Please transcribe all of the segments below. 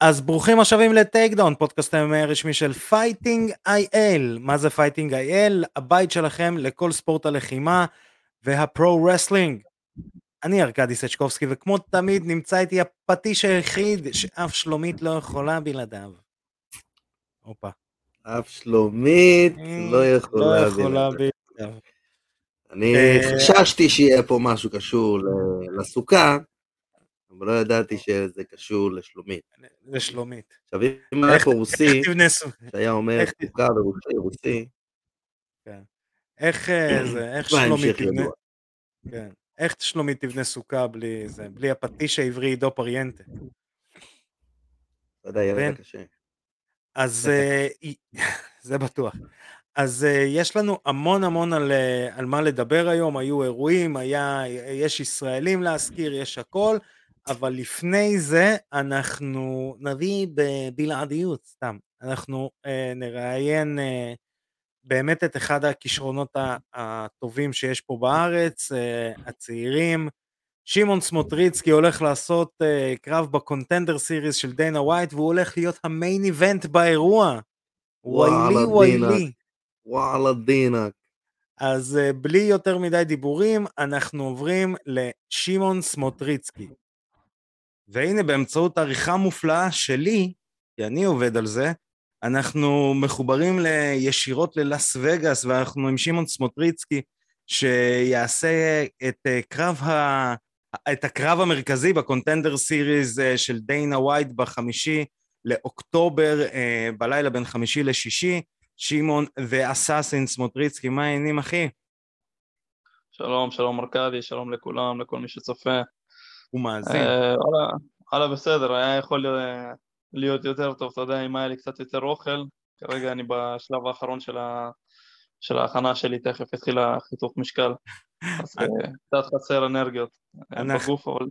אז ברוכים השבים לטייק דאון, פודקאסט הרשמי של Fighting IL. מה זה Fighting IL? הבית שלכם לכל ספורט הלחימה וה pro wrestling. אני ארכדי סצ'קובסקי, וכמו תמיד נמצא איתי הפטיש היחיד שאף שלומית לא יכולה בלעדיו. הופה. אף שלומית אה, לא יכולה לא יכולה בלעדיו. אני אה, חששתי שיהיה פה משהו קשור לסוכה, אבל לא ידעתי שזה קשור לשלומית. לשלומית. עכשיו, אם היה פה רוסי? שהיה אומר איך- סוכה ורוסי, רוסי, איך אה, זה, איך בהמשך שלומית תבנה? כן. איך שלומית תבנה סוכה בלי זה, בלי הפטיש העברי עידו פריאנטה? אתה יודע, יהיה כן. קשה. אז אה, זה בטוח. אז אה, יש לנו המון המון על, אה, על מה לדבר היום, היו אירועים, היה, יש ישראלים להזכיר, יש הכל, אבל לפני זה אנחנו נביא בבלעדיות, סתם, אנחנו אה, נראיין אה, באמת את אחד הכישרונות הטובים שיש פה בארץ, אה, הצעירים. שמעון סמוטריצקי הולך לעשות uh, קרב בקונטנדר סיריס של דיינה ווייט והוא הולך להיות המיין איבנט באירוע. וואלה, ויילי. וואלה דינק. אז uh, בלי יותר מדי דיבורים אנחנו עוברים לשמעון סמוטריצקי. והנה באמצעות עריכה מופלאה שלי, כי אני עובד על זה, אנחנו מחוברים ישירות ללאס וגאס ואנחנו עם שמעון סמוטריצקי שיעשה את אה, קרב ה... את הקרב המרכזי בקונטנדר סיריז אה, של דיינה ווייט בחמישי לאוקטובר, אה, בלילה בין חמישי לשישי. שמעון ואסאסין סמוטריצקי, מה העניינים אחי? שלום, שלום ארכדי, שלום לכולם, לכל מי שצופה. הוא מאזין. אה, וואלה, בסדר, היה יכול אה, להיות יותר טוב, אתה יודע, אם היה לי קצת יותר אוכל. כרגע אני בשלב האחרון של, ה... של ההכנה שלי, תכף יתחיל החיתוך משקל. אז אה, קצת חסר אנרגיות בגוף, אבל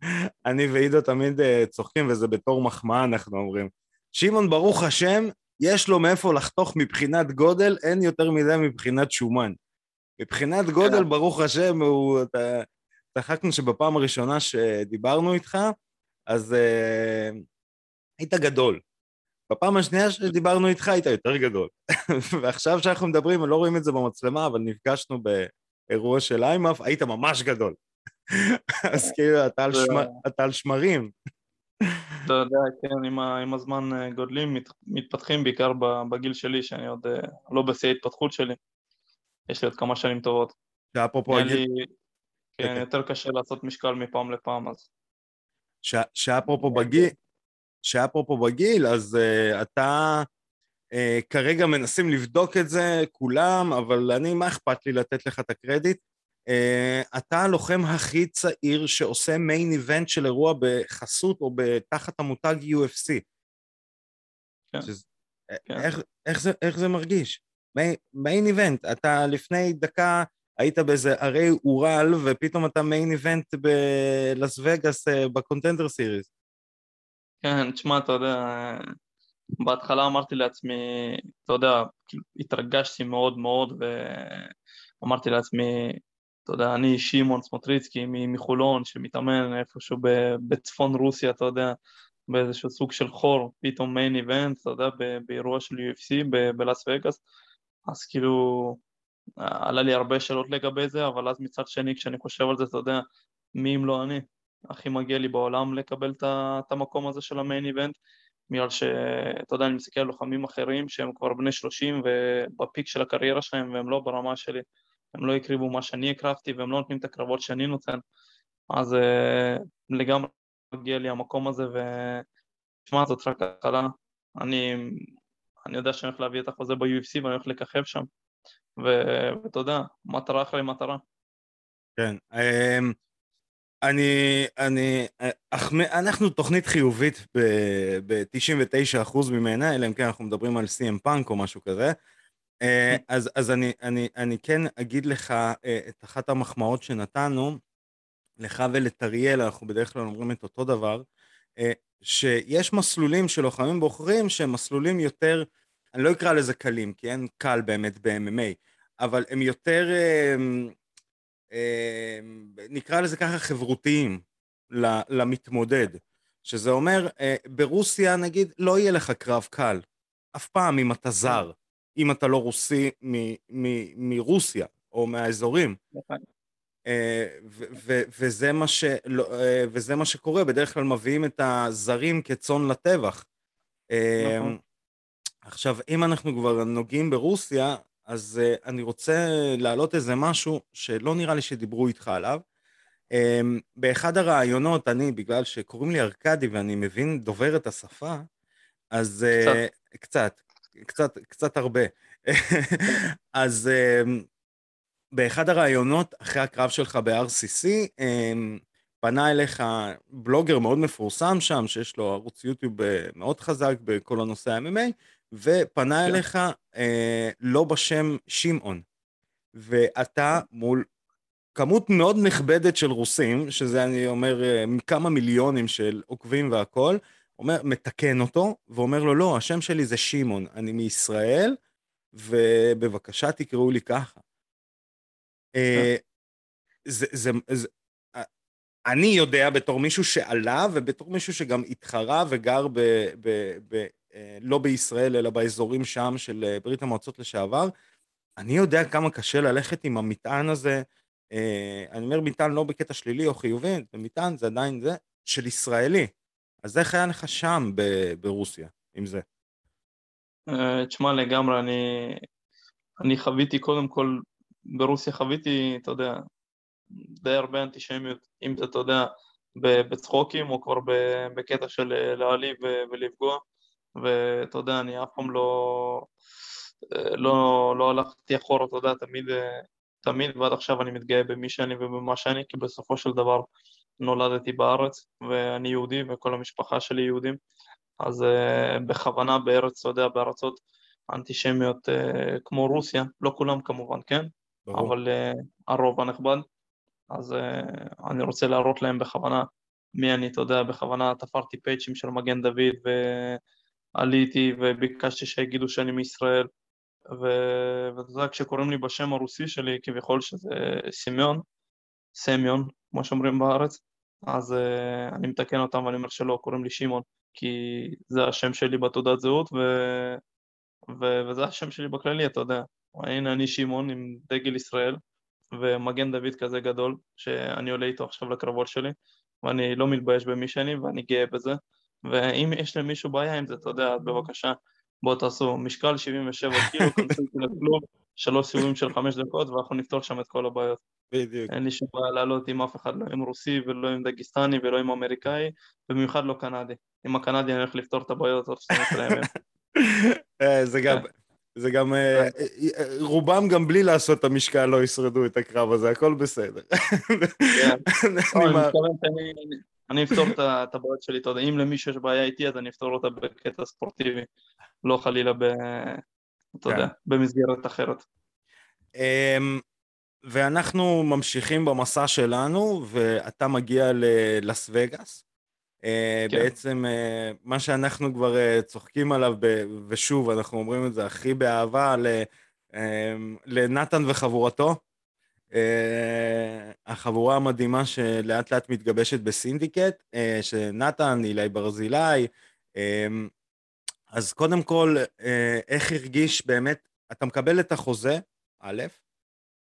אני ועידו תמיד צוחקים וזה בתור מחמאה אנחנו אומרים. שמעון ברוך השם, יש לו מאיפה לחתוך מבחינת גודל, אין יותר מדי מבחינת שומן. מבחינת גודל, כן. ברוך השם, הוא... אתה- צחקנו שבפעם הראשונה שדיברנו איתך, אז אה, היית גדול. בפעם השנייה שדיברנו איתך היית יותר גדול. ועכשיו שאנחנו מדברים, לא רואים את זה במצלמה, אבל נפגשנו באירוע של איימאף, היית ממש גדול. אז כאילו, אתה על, שמרים. אתה יודע, כן, עם, ה... עם הזמן אה, גודלים, מת... מתפתחים בעיקר בגיל שלי, שאני עוד אה, לא בשיא ההתפתחות שלי. יש לי עוד כמה שנים טובות. שאפרופו, נראה הגיל- לי, כן, כן. יותר קשה לעשות משקל מפעם לפעם, אז ש... שאפרופו בגיל, שאפרופו בגיל, אז uh, אתה uh, כרגע מנסים לבדוק את זה כולם, אבל אני, מה אכפת לי לתת לך את הקרדיט? Uh, אתה הלוחם הכי צעיר שעושה מיין איבנט של אירוע בחסות או תחת המותג UFC. כן. שזה, כן. איך, איך, זה, איך זה מרגיש? מיין איבנט, אתה לפני דקה היית באיזה ערי אורל ופתאום אתה מיין איבנט בלאס וגאס בקונטנדר סיריס. כן, תשמע, אתה יודע, בהתחלה אמרתי לעצמי, אתה יודע, כאילו, התרגשתי מאוד מאוד ואמרתי לעצמי, אתה יודע, אני שמעון סמוטריצקי מחולון שמתאמן איפשהו בצפון רוסיה, אתה יודע, באיזשהו סוג של חור, פתאום מיין איבנט, אתה יודע, באירוע של UFC בלאס וגאס, אז כאילו, עלה לי הרבה שאלות לגבי זה, אבל אז מצד שני, כשאני חושב על זה, אתה יודע, מי אם לא אני? הכי מגיע לי בעולם לקבל את המקום הזה של המיין איבנט, בגלל שאתה יודע, אני מסתכל על לוחמים אחרים שהם כבר בני 30 ובפיק של הקריירה שלהם והם לא ברמה שלי, הם לא הקריבו מה שאני הקרבתי והם לא נותנים את הקרבות שאני נותן, אז אה, לגמרי מגיע לי המקום הזה ותשמע, זאת רק התחלה, אני, אני יודע שאני הולך להביא את החוזה ב-UFC ואני הולך לככב שם, ואתה יודע, מטרה אחרי מטרה. כן. אמ, אני, אני, אנחנו תוכנית חיובית ב-99% ממנה, אלא אם כן אנחנו מדברים על CM פאנק או משהו כזה. אה, אז, אז אני, אני, אני כן אגיד לך אה, את אחת המחמאות שנתנו, לך ולטריאל, אנחנו בדרך כלל אומרים את אותו דבר, אה, שיש מסלולים של לוחמים בוחרים שהם מסלולים יותר, אני לא אקרא לזה קלים, כי אין קל באמת ב-MMA, אבל הם יותר, אה, אה, נקרא לזה ככה, חברותיים למתמודד. שזה אומר, אה, ברוסיה נגיד, לא יהיה לך קרב קל. אף פעם אם אתה זר, אם אתה לא רוסי מרוסיה או מהאזורים. נכון. אה, וזה מה, לא, אה, וזה מה שקורה, בדרך כלל מביאים את הזרים כצאן לטבח. נכון. עכשיו, אם אנחנו כבר נוגעים ברוסיה, אז אני רוצה להעלות איזה משהו שלא נראה לי שדיברו איתך עליו. Um, באחד הראיונות, אני, בגלל שקוראים לי ארכדי ואני מבין דובר את השפה, אז uh, קצת, קצת, קצת הרבה. אז um, באחד הראיונות, אחרי הקרב שלך ב-RCC, um, פנה אליך בלוגר מאוד מפורסם שם, שיש לו ערוץ יוטיוב מאוד חזק בכל הנושא ה-MMA, ופנה כן. אליך uh, לא בשם שמעון. ואתה מול כמות מאוד נכבדת של רוסים, שזה אני אומר אה, כמה מיליונים של עוקבים והכול, אומר, מתקן אותו, ואומר לו, לא, השם שלי זה שמעון, אני מישראל, ובבקשה תקראו לי ככה. אה, זה, זה, זה, אה, אני יודע בתור מישהו שעלה, ובתור מישהו שגם התחרה וגר ב, ב, ב, לא בישראל, אלא באזורים שם של ברית המועצות לשעבר, אני יודע כמה קשה ללכת עם המטען הזה, אה, אני אומר מטען לא בקטע שלילי או חיובי, זה מטען זה עדיין זה של ישראלי. אז איך היה לך שם ברוסיה עם זה? אה, תשמע לגמרי, אני, אני חוויתי קודם כל, ברוסיה חוויתי, אתה יודע, די הרבה אנטישמיות, אם זה, אתה יודע, בצחוקים או כבר בקטע של אה, להעליב ולפגוע, ואתה יודע, אני אף פעם לא, לא, לא הלכתי אחורה, אתה יודע, תמיד תמיד ועד עכשיו אני מתגאה במי שאני ובמה שאני, כי בסופו של דבר נולדתי בארץ ואני יהודי וכל המשפחה שלי יהודים, אז uh, בכוונה בארץ, אתה יודע, בארצות אנטישמיות uh, כמו רוסיה, לא כולם כמובן, כן? ברור. אבל uh, הרוב הנכבד, אז uh, אני רוצה להראות להם בכוונה מי אני, אתה יודע, בכוונה תפרתי פייצ'ים של מגן דוד ועליתי וביקשתי שיגידו שאני מישראל ואתה יודע, כשקוראים לי בשם הרוסי שלי, כביכול שזה סמיון, סמיון, כמו שאומרים בארץ, אז uh, אני מתקן אותם ואני אומר שלא, קוראים לי שמעון, כי זה השם שלי בתעודת זהות, ו... ו... וזה השם שלי בכללי, אתה יודע. הנה אני שמעון עם דגל ישראל, ומגן דוד כזה גדול, שאני עולה איתו עכשיו לקרבות שלי, ואני לא מתבייש במי שאני, ואני גאה בזה. ואם יש למישהו בעיה עם זה, אתה יודע, בבקשה, בואו תעשו משקל 77 קילו, כנסו לכלום, שלוש סיבובים של חמש דקות ואנחנו נפתור שם את כל הבעיות. בדיוק. אין לי שום בעיה לעלות עם אף אחד, לא עם רוסי ולא עם דגיסטני ולא עם אמריקאי, במיוחד לא קנדי. עם הקנדי אני הולך לפתור את הבעיות תוך 12 ימים. אה, זה גם... כן. זה גם, אה, אה, רובם גם בלי לעשות את המשקל לא ישרדו את הקרב הזה, הכל בסדר. אני אפתור את הבעיות שלי, אתה יודע, אם למישהו יש בעיה איתי אז אני אפתור אותה בקטע ספורטיבי. לא חלילה ב... אתה יודע, כן. במסגרת אחרת. אמ, ואנחנו ממשיכים במסע שלנו, ואתה מגיע ללס וגאס. אה, כן. בעצם אה, מה שאנחנו כבר אה, צוחקים עליו, ושוב, אנחנו אומרים את זה הכי באהבה, אמ, לנתן וחבורתו. החבורה המדהימה שלאט לאט מתגבשת בסינדיקט, שנתן, אילי ברזילי, אמ, אז קודם כל, אה, איך הרגיש באמת, אתה מקבל את החוזה, א',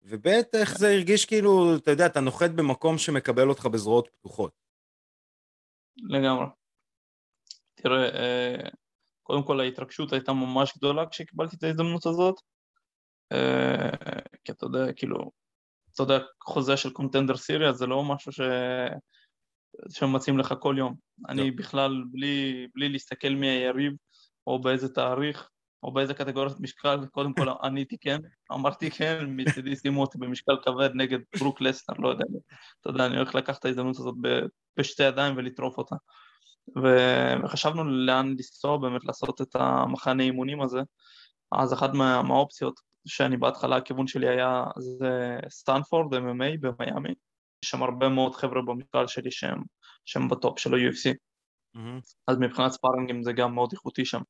וב', איך זה הרגיש כאילו, אתה יודע, אתה נוחת במקום שמקבל אותך בזרועות פתוחות. לגמרי. תראה, אה, קודם כל ההתרגשות הייתה ממש גדולה כשקיבלתי את ההזדמנות הזאת, אה, כי אתה יודע, כאילו, אתה יודע, חוזה של קונטנדר סיריה זה לא משהו ש... שמציעים לך כל יום. אני בכלל, בלי, בלי להסתכל מי היריב, או באיזה תאריך, או באיזה קטגוריית משקל, קודם כל עניתי כן, אמרתי כן, מצידי שימו אותי במשקל כבד נגד ברוק לסנר, לא יודע, אתה יודע, אני הולך לקחת את ההזדמנות הזאת בשתי ידיים ולטרוף אותה. וחשבנו לאן לנסוע באמת לעשות את המחנה אימונים הזה, אז אחת מה, מהאופציות שאני בהתחלה הכיוון שלי היה זה סנפורד MMA במיאמי, יש שם הרבה מאוד חבר'ה במשקל שלי שהם, שהם בטופ של ה-UFC. Mm-hmm. אז מבחינת ספארינגים זה גם מאוד איכותי שם.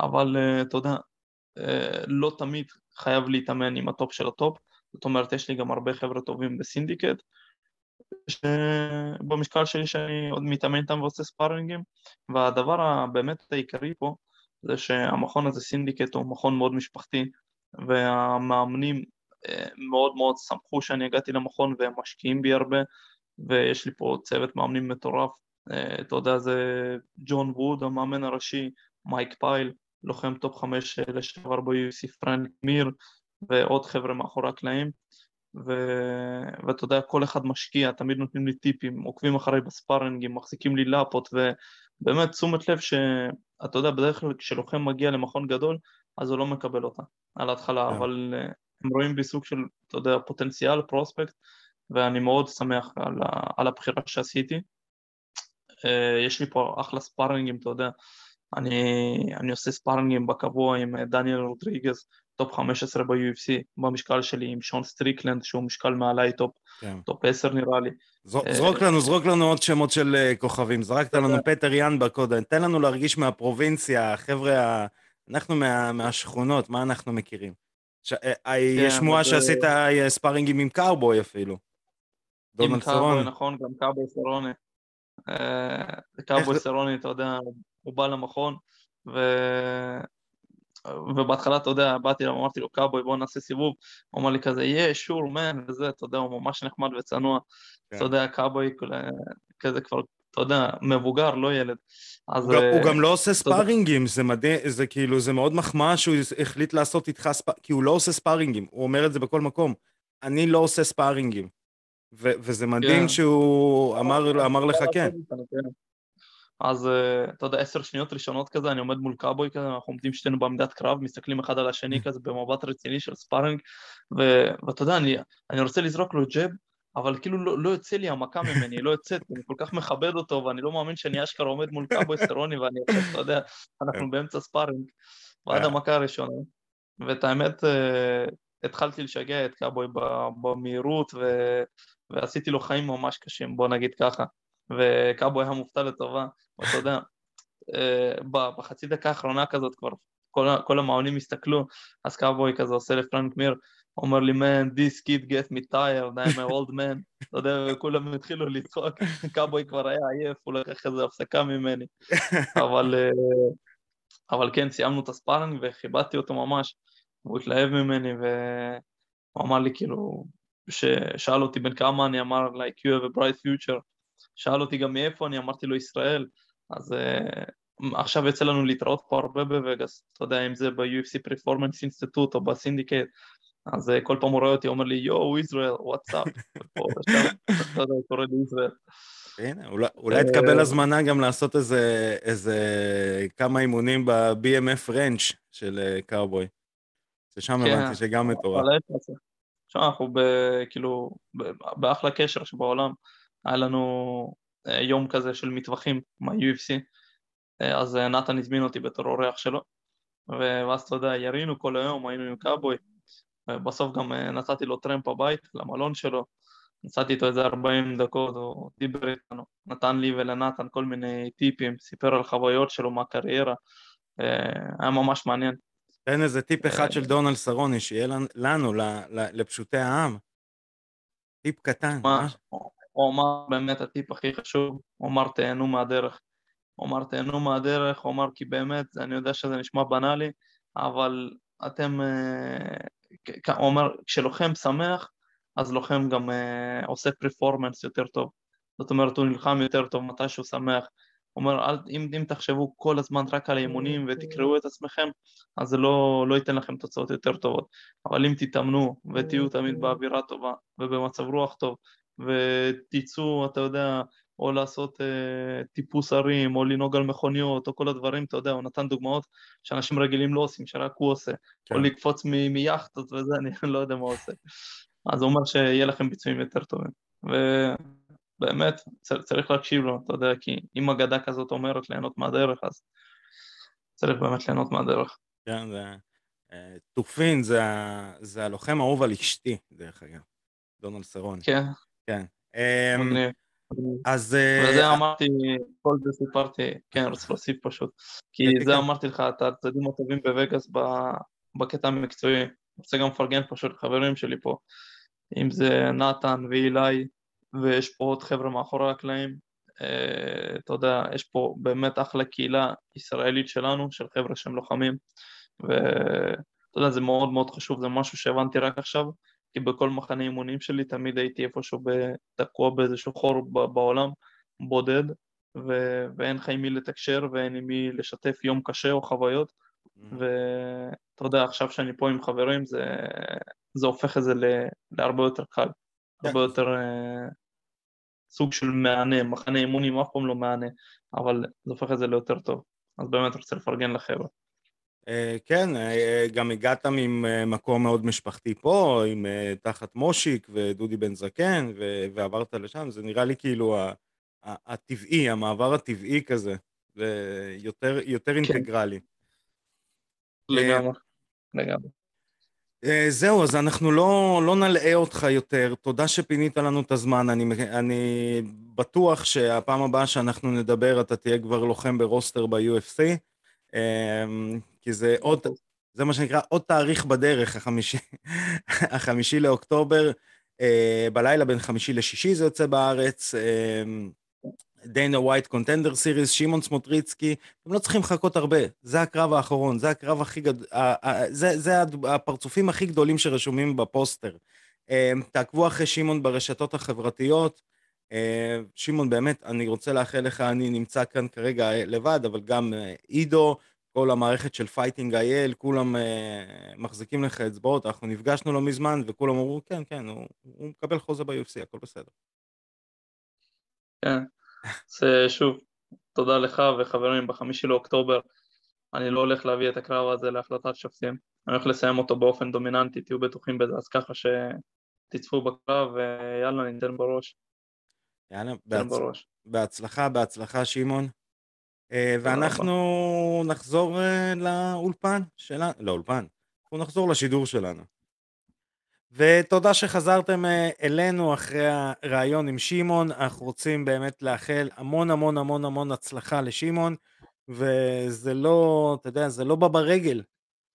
אבל uh, אתה יודע, uh, לא תמיד חייב להתאמן עם הטופ של הטופ, זאת אומרת יש לי גם הרבה חבר'ה טובים בסינדיקט, במשקל שלי שאני עוד מתאמן איתם ועושה ספארינגים, והדבר הבאמת העיקרי פה זה שהמכון הזה סינדיקט הוא מכון מאוד משפחתי, והמאמנים אה, מאוד מאוד שמחו שאני הגעתי למכון והם משקיעים בי הרבה, ויש לי פה צוות מאמנים מטורף, אה, אתה יודע זה ג'ון ווד המאמן הראשי, מייק פייל, לוחם top חמש לשעבר ב-UFC פרנק מיר ועוד חבר'ה מאחורי הקלעים. ו... ואתה יודע, כל אחד משקיע, תמיד נותנים לי טיפים, עוקבים אחריי בספארינגים, מחזיקים לי לאפות, ובאמת תשומת לב שאתה יודע, בדרך כלל כשלוחם מגיע למכון גדול, אז הוא לא מקבל אותה על ההתחלה, yeah. כן. אבל אה, הם רואים בי סוג של, אתה יודע, פוטנציאל, prospect, ואני מאוד שמח על, ה... על הבחירה שעשיתי. אה, יש לי פה אחלה ספארינגים, אתה יודע, אני, אני עושה ספארינגים בקבוע עם אה, דניאל רודריגז, top 15 ב-UFC, במשקל שלי עם שון סטריקלנד, שהוא משקל מעליי top, כן. top 10 נראה לי. זרוק, זרוק לנו, זרוק לנו עוד שמות של כוכבים. זרקת לנו פטר יאן קודם, תן לנו להרגיש מהפרובינציה, חבר'ה, אנחנו מה, מהשכונות, מה אנחנו מכירים? ש... אה, כן, יש שמועה אבל... שעשית ספארינגים עם קאובוי אפילו. עם קאובוי, נכון, גם קאובוי סרוני. קאובוי סרוני, אתה יודע, הוא בא למכון, ו... ובהתחלה, אתה יודע, באתי אליו, אמרתי לו, קאבוי, בוא נעשה סיבוב, הוא אמר לי כזה, yeah, sure, man, וזה, אתה יודע, הוא ממש נחמד וצנוע, כן. אתה יודע, קאבוי כזה כבר, אתה יודע, מבוגר, לא ילד. אז... הוא, הוא גם לא עושה ספארינגים, זה מדהים, זה כאילו, זה מאוד מחמאה שהוא החליט לעשות איתך ספארינגים, כי הוא לא עושה ספארינגים, הוא אומר את זה בכל מקום. אני לא עושה ספארינגים. ו- וזה מדהים כן. שהוא אמר, אמר לך כן. אז אה, אתה יודע, עשר שניות ראשונות כזה, אני עומד מול קאבוי כזה, אנחנו עומדים שנינו בעמדת קרב, מסתכלים אחד על השני כזה במבט רציני של sparring, ואתה יודע, אני, אני רוצה לזרוק לו jab, אבל כאילו לא, לא יוצא לי המכה ממני, לא יוצאת, אני כל כך מכבד אותו, ואני לא מאמין שאני אשכרה עומד מול קאבוי סרוני, ואני עכשיו, אתה יודע, אנחנו כן. באמצע sparring, ועד כן. המכה הראשונה. ואת האמת, uh, התחלתי לשגע את קאבוי במהירות, ו- ועשיתי לו חיים ממש קשים, בוא נגיד ככה. וקאבו היה מופתע לטובה, ואתה יודע, אה, בחצי דקה האחרונה כזאת כבר כל, כל המעונים הסתכלו, אז קאבוי כזה עושה לפרנק מיר, אומר לי, man, this kid get me tired, I'm an old man, אתה יודע, וכולם התחילו לצחוק, קאבוי כבר היה עייף, הוא לקח איזה הפסקה ממני, אבל, אה, אבל כן, סיימנו את הספארינג וכיבדתי אותו ממש, הוא התלהב ממני והוא אמר לי כאילו, ששאל אותי בן כמה אני אמר, like you have a bright future, שאל אותי גם מאיפה, אני אמרתי לו ישראל, אז uh, עכשיו יוצא לנו להתראות פה הרבה בווגאס, אתה יודע, אם זה ב-UFC Performance Institute או בסינדיקט, אז uh, כל פעם הוא רואה אותי, אומר לי, יואו, ישראל, וואטסאפ, ופה ושם, אתה יודע, קורא לי ישראל. הנה, אולי, תקבל הזמנה גם לעשות איזה, איזה כמה אימונים ב-BMF רנץ' של קאובוי. ששם כן, הבנתי שגם מטורף. עכשיו אנחנו כאילו באחלה קשר שבעולם. היה לנו אה, יום כזה של מטווחים מה-UFC, אה, אז אה, נתן הזמין אותי בתור אורח שלו, ואז אתה יודע, ירינו כל היום, היינו עם קאבוי, ובסוף גם נתתי לו טרמפ הבית, למלון שלו, נסעתי איתו איזה 40 דקות, הוא דיבר איתנו, נתן לי ולנתן כל מיני טיפים, סיפר על חוויות שלו מהקריירה, היה ממש מעניין. תן איזה טיפ אחד של דונלד סרוני, שיהיה לנו, לפשוטי העם. טיפ קטן. הוא אמר באמת הטיפ הכי חשוב, הוא אמר תהנו מהדרך. הוא אמר תהנו מהדרך, הוא אמר כי באמת, אני יודע שזה נשמע בנאלי, אבל אתם, אה, הוא אומר, כשלוחם שמח, אז לוחם גם אה, עושה פרפורמנס יותר טוב. זאת אומרת, הוא נלחם יותר טוב מתי שהוא שמח. הוא אומר, אל, אם, אם תחשבו כל הזמן רק על האימונים ותקראו את עצמכם, אז זה לא, לא ייתן לכם תוצאות יותר טובות. אבל אם תתאמנו ותהיו תמיד באווירה טובה ובמצב רוח טוב ותצאו, אתה יודע, או לעשות אה, טיפוס הרים, או לנהוג על מכוניות, או כל הדברים, אתה יודע, הוא נתן דוגמאות שאנשים רגילים לא עושים, שרק הוא עושה, כן. או לקפוץ מיאכטות וזה, אני לא יודע מה הוא עושה. אז הוא אומר שיהיה לכם ביצועים יותר טובים. ובאמת, צריך להקשיב לו, אתה יודע, כי אם אגדה כזאת אומרת ליהנות מהדרך, אז צריך באמת ליהנות מהדרך. כן, זה... אה, תופין זה, זה הלוחם האהוב על אשתי, דרך אגב, דונלד סרון. כן. כן. אמ, אז... וזה אה, אמרתי, כל זה סיפרתי, כן, אני רוצה להוסיף פשוט. כי כן, זה כן. אמרתי לך, את הצדדים הטובים בווגאס בקטע המקצועי. אני רוצה גם לפרגן פשוט לחברים שלי פה, אם זה נתן ואילי, ויש פה עוד חבר'ה מאחורי הקלעים, אה, אתה יודע, יש פה באמת אחלה קהילה ישראלית שלנו, של חבר'ה שהם לוחמים, ואתה יודע, זה מאוד מאוד חשוב, זה משהו שהבנתי רק עכשיו, כי בכל מחנה אימונים שלי תמיד הייתי איפשהו תקוע באיזשהו חור בעולם, בודד, ו- ואין לך עם מי לתקשר ואין עם מי לשתף יום קשה או חוויות, mm. ואתה יודע, עכשיו שאני פה עם חברים, זה, זה הופך את זה להרבה יותר קל, כן. הרבה יותר uh, סוג של מענה, מחנה אימונים אף פעם לא מענה, אבל זה הופך את זה ליותר טוב, אז באמת רוצה לפרגן לחבר'ה. אה, כן, אה, גם הגעת ממקום מאוד משפחתי פה, עם תחת מושיק ודודי בן זקן, ועברת לשם, זה נראה לי כאילו הטבעי, המעבר הטבעי כזה, זה יותר, יותר כן. אינטגרלי. לגמרי, לגמרי. אה, זהו, אז אנחנו לא, לא נלאה אותך יותר. תודה שפינית לנו את הזמן. אני, אני בטוח שהפעם הבאה שאנחנו נדבר אתה תהיה כבר לוחם ברוסטר ב-UFC, כי זה עוד, זה מה שנקרא עוד תאריך בדרך, החמישי, החמישי לאוקטובר, אה, בלילה בין חמישי לשישי זה יוצא בארץ. אמ, דיינה ווייט Contender Series, שמעון סמוטריצקי, הם לא צריכים לחכות הרבה, זה הקרב האחרון, זה הקרב הכי גדול, זה, זה הפרצופים הכי גדולים שרשומים בפוסטר. אמ, תעקבו אחרי שמעון ברשתות החברתיות. שמעון, באמת, אני רוצה לאחל לך, אני נמצא כאן כרגע לבד, אבל גם אה, עידו, כל המערכת של פייטינג אייל, כולם אה, מחזיקים לך אצבעות, אנחנו נפגשנו לא מזמן, וכולם אמרו, כן, כן, הוא, הוא מקבל חוזה ב-UFC, הכל בסדר. כן, אז שוב, תודה לך וחברים, בחמישי לאוקטובר אני לא הולך להביא את הקרב הזה להחלטת שופטים, אני הולך לסיים אותו באופן דומיננטי, תהיו בטוחים בזה, אז ככה שתצפו בקרב ויאללה, ניתן בראש. יאללה, בהצ... בראש. בהצלחה, בהצלחה שמעון. אה, ואנחנו נחזור אה, לאולפן שלנו, לאולפן, אנחנו נחזור לשידור שלנו. ותודה שחזרתם אה, אלינו אחרי הראיון עם שמעון, אנחנו רוצים באמת לאחל המון המון המון המון הצלחה לשמעון, וזה לא, אתה יודע, זה לא בא ברגל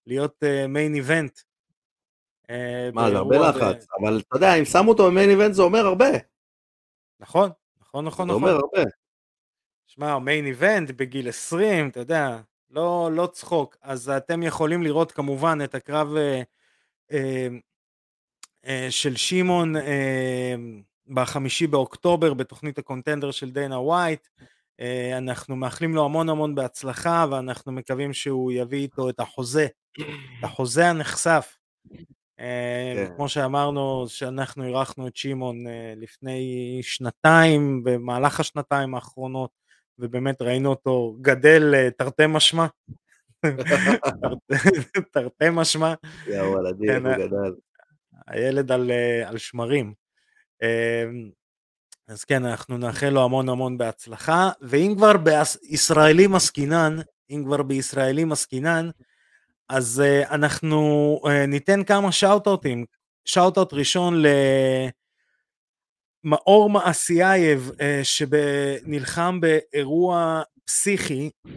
להיות מיין איבנט. מה, זה הרבה לחץ. אבל אתה יודע, אם שמו אותו במיין איבנט זה אומר הרבה. נכון, נכון, נכון, נכון. זה אומר הרבה. שמע, מיין איבנט בגיל 20, אתה יודע, לא, לא צחוק. אז אתם יכולים לראות כמובן את הקרב uh, uh, אה, של שמעון אה, בחמישי באוקטובר בתוכנית הקונטנדר של דיינה ווייט. אה, אנחנו מאחלים לו המון המון בהצלחה ואנחנו מקווים שהוא יביא איתו את החוזה, את החוזה הנחשף. כן. כמו שאמרנו, שאנחנו אירחנו את שמעון לפני שנתיים, במהלך השנתיים האחרונות, ובאמת ראינו אותו גדל תרתי משמע. תרתי משמע. יא וואלה, כן, הוא גדל. הילד על, אה, על שמרים. אמ, אז כן, אנחנו נאחל לו המון המון בהצלחה, ואם כבר בישראלים עסקינן, אם כבר בישראלים עסקינן, אז אה, אנחנו אה, ניתן כמה שאוט-אוטים. shout-out ראשון למאור מעשייב, אה, שנלחם באירוע פסיכי. אה,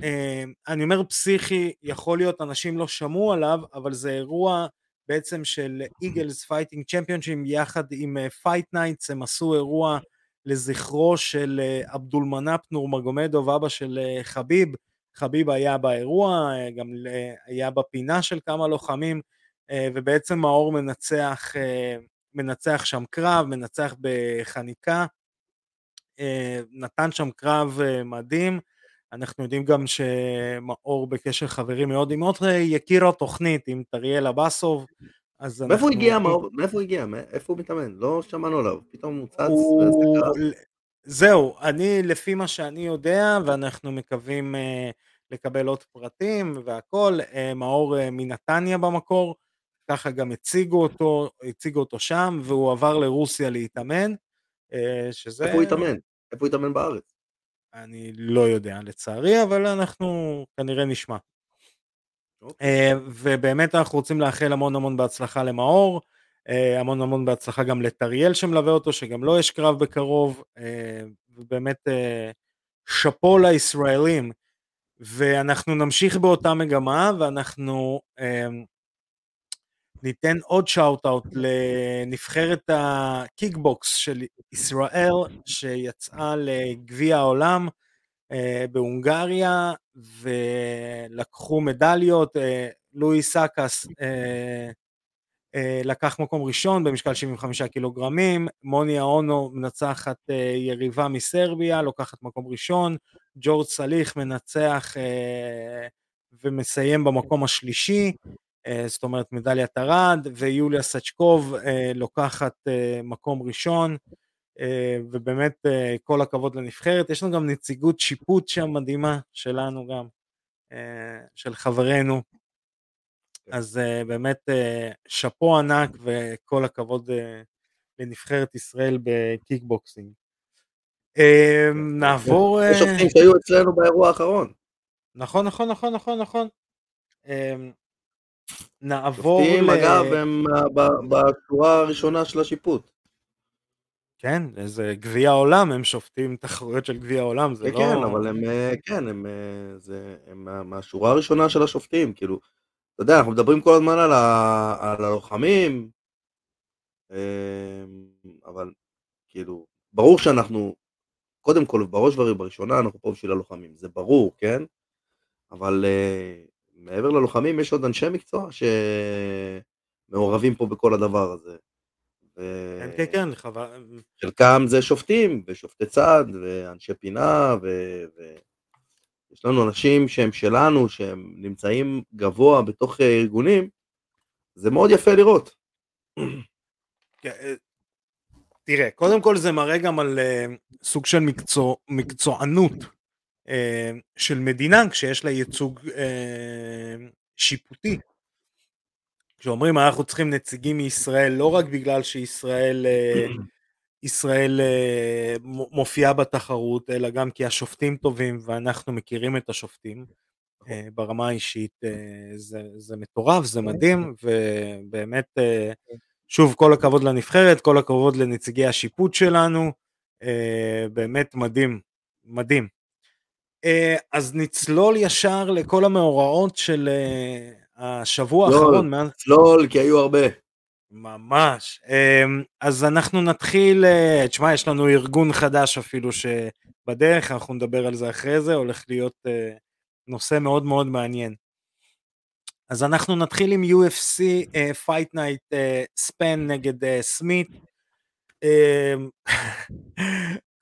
אני אומר פסיכי, יכול להיות אנשים לא שמעו עליו, אבל זה אירוע בעצם של Eagles Fighting Championship יחד עם Fight אה, Nights הם עשו אירוע לזכרו של עבדול מנאפ נורמגומדוב אבא של חביב חביב היה באירוע גם היה בפינה של כמה לוחמים ובעצם מאור מנצח מנצח שם קרב מנצח בחניקה uh, נתן שם קרב uh, מדהים אנחנו יודעים גם שמאור בקשר חברי מאוד עם עוד יקיר התוכנית, עם טריאל אבסוב. מאיפה אנחנו... הוא הגיע מאור? מאיפה הוא הגיע? איפה הוא מתאמן? לא שמענו עליו, פתאום הוא צץ הוא... זהו, אני לפי מה שאני יודע, ואנחנו מקווים uh, לקבל עוד פרטים והכל, uh, מאור uh, מנתניה במקור, ככה גם הציגו אותו, הציגו אותו שם, והוא עבר לרוסיה להתאמן, uh, שזה... איפה הוא התאמן? איפה הוא התאמן בארץ? אני לא יודע לצערי, אבל אנחנו כנראה נשמע. אוקיי. אה, ובאמת אנחנו רוצים לאחל המון המון בהצלחה למאור, אה, המון המון בהצלחה גם לטריאל שמלווה אותו, שגם לו יש קרב בקרוב, אה, ובאמת שאפו לישראלים. ואנחנו נמשיך באותה מגמה, ואנחנו ניתן עוד shout-out לנבחרת הקיקבוקס של ישראל, שיצאה לגביע העולם אה, בהונגריה, ולקחו מדליות, אה, לואי סאקס אה, אה, לקח מקום ראשון במשקל 75 קילוגרמים, מוני האונו מנצחת אה, יריבה מסרביה, לוקחת מקום ראשון, ג'ורג' סליח מנצח אה, ומסיים במקום השלישי, זאת אומרת מדליית ארד, ויוליה סצ'קוב לוקחת מקום ראשון, ובאמת כל הכבוד לנבחרת. יש לנו גם נציגות שיפוט שם מדהימה שלנו גם, של חברינו. כן. אז באמת שאפו ענק וכל הכבוד לנבחרת ישראל בקיקבוקסינג. אמ, נעבור... יש שופטים שהיו אצלנו באירוע האחרון. נכון, נכון, נכון, נכון, נכון. נעבור... שופטים, אגב, הם בשורה הראשונה של השיפוט. כן, איזה גביע העולם, הם שופטים תחרויות של גביע העולם, זה כן, לא... כן, אבל הם, אה, כן, הם, אה, זה, הם מהשורה הראשונה של השופטים, כאילו, אתה יודע, אנחנו מדברים כל הזמן על, ה, על הלוחמים, אבל כאילו, ברור שאנחנו קודם כל, בראש ובראשונה אנחנו פה בשביל הלוחמים, זה ברור, כן? אבל uh, מעבר ללוחמים יש עוד אנשי מקצוע שמעורבים פה בכל הדבר הזה. ו... כן, כן, כן, חבל. חלקם זה שופטים, ושופטי צד, ואנשי פינה, ו... ו... יש לנו אנשים שהם שלנו, שהם נמצאים גבוה בתוך אה, ארגונים, זה מאוד יפה לראות. כן, אה, תראה, קודם כל זה מראה גם על uh, סוג של מקצוע, מקצוענות של מדינה כשיש לה ייצוג uh, שיפוטי. כשאומרים אנחנו צריכים נציגים מישראל לא רק בגלל שישראל uh, ישראל מופיעה בתחרות, אלא גם כי השופטים טובים ואנחנו מכירים את השופטים. uh, ברמה האישית זה, זה מטורף, זה מדהים, ובאמת שוב, כל הכבוד לנבחרת, כל הכבוד לנציגי השיפוט שלנו, אה, באמת מדהים, מדהים. אה, אז נצלול ישר לכל המאורעות של אה, השבוע האחרון. צלול, כי היו הרבה. ממש. אה, אז אנחנו נתחיל, אה, תשמע, יש לנו ארגון חדש אפילו שבדרך, אנחנו נדבר על זה אחרי זה, הולך להיות נושא מאוד מאוד מעניין. אז אנחנו נתחיל עם UFC Fight Night uh, ספן נגד סמית. Uh,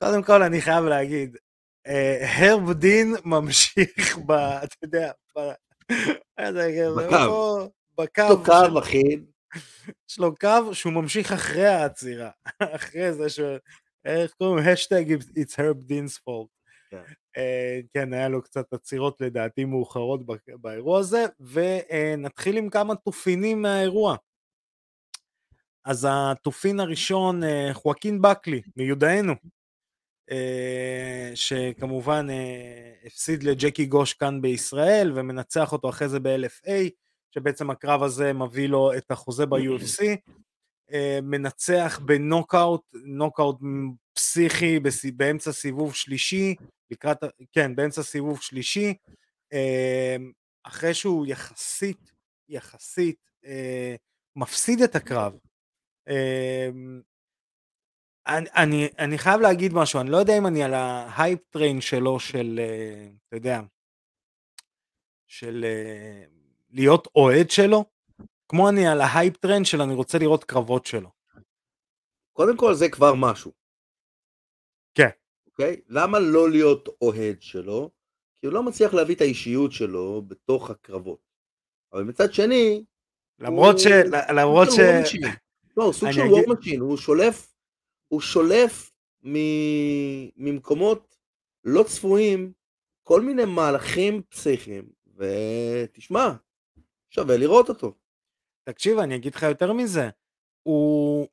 קודם כל אני חייב להגיד, הרב דין ממשיך ב... אתה יודע, ב... בקו. בקו. יש לו קו, אחי. יש לו קו שהוא ממשיך אחרי העצירה. אחרי זה ש... איך קוראים? השטג it's herb דינ's fault. כן. אה, כן, היה לו קצת עצירות לדעתי מאוחרות באירוע הזה, ונתחיל עם כמה תופינים מהאירוע. אז התופין הראשון, אה, חואקין בקלי, מיודענו, אה, שכמובן הפסיד לג'קי גוש כאן בישראל, ומנצח אותו אחרי זה ב-LFA, שבעצם הקרב הזה מביא לו את החוזה ב-UFC, מנצח בנוקאוט, נוקאוט פסיכי באמצע סיבוב שלישי, לקראת, כן, באמצע סיבוב שלישי, אחרי שהוא יחסית, יחסית, אה, מפסיד את הקרב. אני, אני, אני חייב להגיד משהו, אני לא יודע אם אני על ה hype train שלו של, אה, אתה יודע, של אה, להיות אוהד שלו, כמו אני על ה hype train של אני רוצה לראות קרבות שלו. קודם כל זה כבר משהו. כן. אוקיי? למה לא להיות אוהד שלו? כי הוא לא מצליח להביא את האישיות שלו בתוך הקרבות. אבל מצד שני... למרות ש... למרות ש... לא, הוא סוג של war machine, הוא שולף, הוא שולף ממקומות לא צפויים כל מיני מהלכים פסיכיים, ותשמע, שווה לראות אותו. תקשיב, אני אגיד לך יותר מזה, הוא,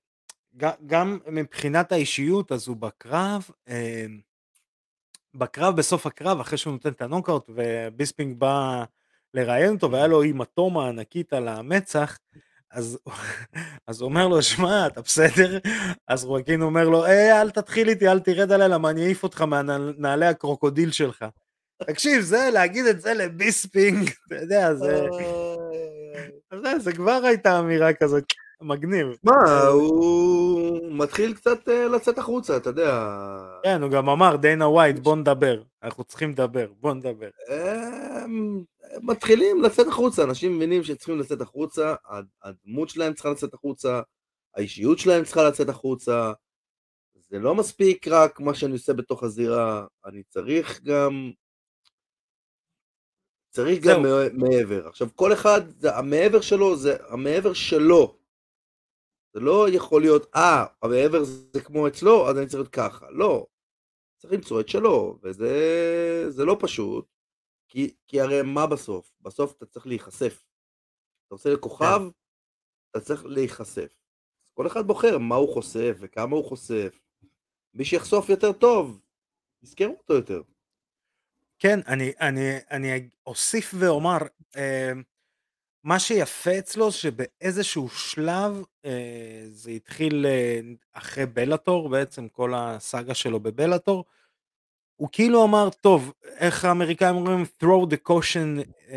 גם מבחינת האישיות אז הוא בקרב, אמ, בקרב בסוף הקרב אחרי שהוא נותן את הנוקאוט וביספינג בא לראיין אותו והיה לו הימטומה ענקית על המצח, אז, אז הוא אומר לו, שמע, אתה בסדר? אז רואקין אומר לו, אה, אל תתחיל איתי, אל תרד עליי, למה אני אעיף אותך מהנעלי הקרוקודיל שלך. תקשיב, זה, להגיד את זה לביספינג, אתה יודע, זה... זה כבר הייתה אמירה כזאת, מגניב. מה, הוא מתחיל קצת אה, לצאת החוצה, אתה יודע. כן, הוא גם אמר, דיינה ווייט, בוא נדבר. אנחנו צריכים לדבר, בוא נדבר. מתחילים לצאת החוצה, אנשים מבינים שצריכים לצאת החוצה, הדמות שלהם צריכה לצאת החוצה, האישיות שלהם צריכה לצאת החוצה. זה לא מספיק רק מה שאני עושה בתוך הזירה, אני צריך גם צריך גם מעבר. עכשיו, כל אחד, המעבר שלו זה המעבר שלו. זה לא יכול להיות, אה, המעבר זה כמו אצלו, אז אני צריך להיות ככה. לא. צריך למצוא את שלו, וזה לא פשוט, כי, כי הרי מה בסוף? בסוף אתה צריך להיחשף. אתה רוצה לכוכב, כן. אתה צריך להיחשף. כל אחד בוחר מה הוא חושף וכמה הוא חושף. מי שיחשוף יותר טוב, יזכרו אותו יותר. כן, אני, אני, אני אוסיף ואומר, אה, מה שיפה אצלו שבאיזשהו שלב אה, זה התחיל אה, אחרי בלאטור, בעצם כל הסאגה שלו בבלאטור, הוא כאילו אמר, טוב, איך האמריקאים אומרים, throw the caution uh,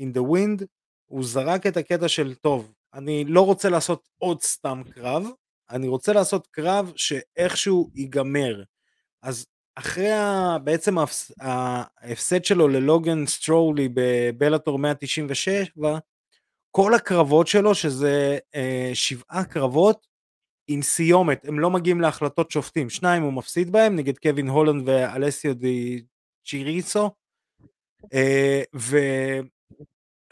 in the wind, הוא זרק את הקטע של, טוב, אני לא רוצה לעשות עוד סתם קרב, אני רוצה לעשות קרב שאיכשהו ייגמר. אז אחרי ה, בעצם ההפסד שלו ללוגן סטרולי בבלאטור 197, כל הקרבות שלו, שזה אה, שבעה קרבות עם סיומת, הם לא מגיעים להחלטות שופטים, שניים הוא מפסיד בהם, נגד קווין הולנד ואלסיו די צ'יריקו, אה,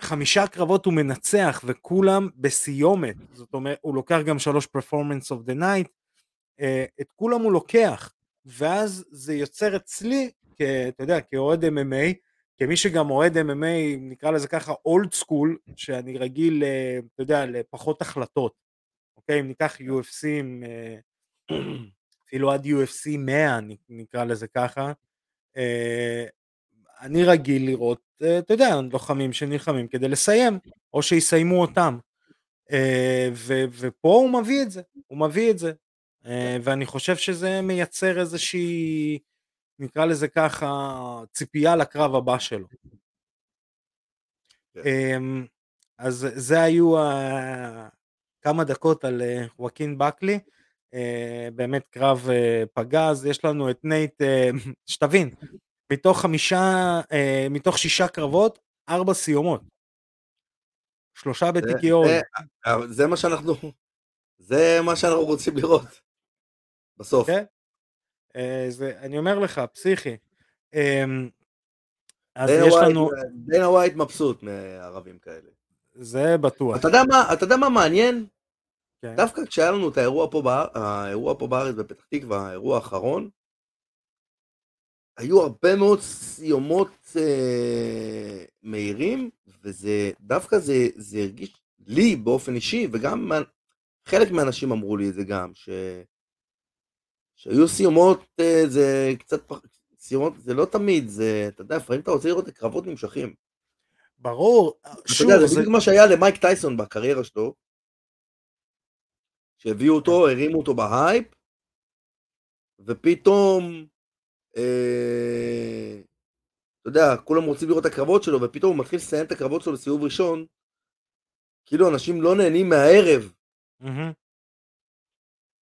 וחמישה קרבות הוא מנצח וכולם בסיומת, זאת אומרת, הוא לוקח גם שלוש performance of the night, את כולם הוא לוקח, ואז זה יוצר אצלי, אתה יודע, כאוהד MMA, כמי שגם אוהד MMA, נקרא לזה ככה, אולד סקול, שאני רגיל, אתה יודע, לפחות החלטות, אוקיי? אם ניקח UFC, אה, אפילו עד UFC 100, נקרא לזה ככה, אה, אני רגיל לראות, אה, אתה יודע, לוחמים שנלחמים כדי לסיים, או שיסיימו אותם. ופה הוא מביא את זה, הוא מביא את זה. ואני חושב שזה מייצר איזושהי, נקרא לזה ככה, ציפייה לקרב הבא שלו. כן. אמ, אז זה היו כמה דקות על וואקין בקלי, באמת קרב פגז, יש לנו את נייט, שתבין, מתוך חמישה, מתוך שישה קרבות, ארבע סיומות. שלושה בתיקיון. זה, זה מה שאנחנו, זה מה שאנחנו רוצים לראות. בסוף. כן? אה, זה, אני אומר לך, פסיכי. אמ, אז יש לנו... דנה ווייט מבסוט מערבים כאלה. זה בטוח. אתה יודע מה, אתה יודע מה מעניין? כן. דווקא כשהיה לנו את האירוע פה, באר... האירוע פה בארץ בפתח תקווה, האירוע האחרון, היו הרבה מאוד סיומות אה, מהירים, וזה, דווקא זה, זה הרגיש לי באופן אישי, וגם חלק מהאנשים אמרו לי את זה גם, ש... שהיו סיומות, אה, זה קצת, פח... סיומות, זה לא תמיד, זה, אתה יודע, לפעמים אתה רוצה לראות את קרבות נמשכים. ברור, שוב, אתה יודע, זה בדיוק מה שהיה למייק טייסון בקריירה שלו, שהביאו אותו, כן. הרימו אותו בהייפ, ופתאום, אה, אתה יודע, כולם רוצים לראות את הקרבות שלו, ופתאום הוא מתחיל לסיים את הקרבות שלו בסיבוב ראשון, כאילו אנשים לא נהנים מהערב. Mm-hmm.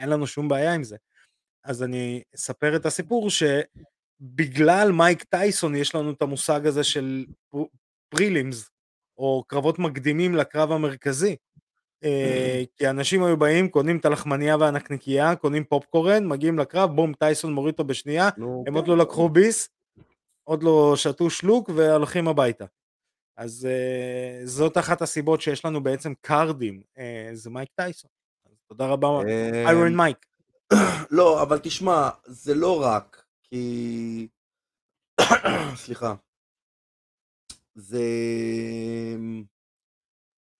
כן, אה. אין לנו שום בעיה עם זה. אז אני אספר את הסיפור שבגלל מייק טייסון יש לנו את המושג הזה של פרילימס, או קרבות מקדימים לקרב המרכזי. אה, כי אנשים היו באים, קונים את הלחמנייה והנקניקייה, קונים פופקורן, מגיעים לקרב, בום, טייסון מוריד אותו בשנייה, הם עוד לא לקחו ביס, עוד לא שתו שלוק והולכים הביתה. אז uh, זאת אחת הסיבות שיש לנו בעצם קארדים, uh, זה מייק טייסון. תודה רבה, איירון מייק. לא, אבל תשמע, זה לא רק, כי... סליחה. זה...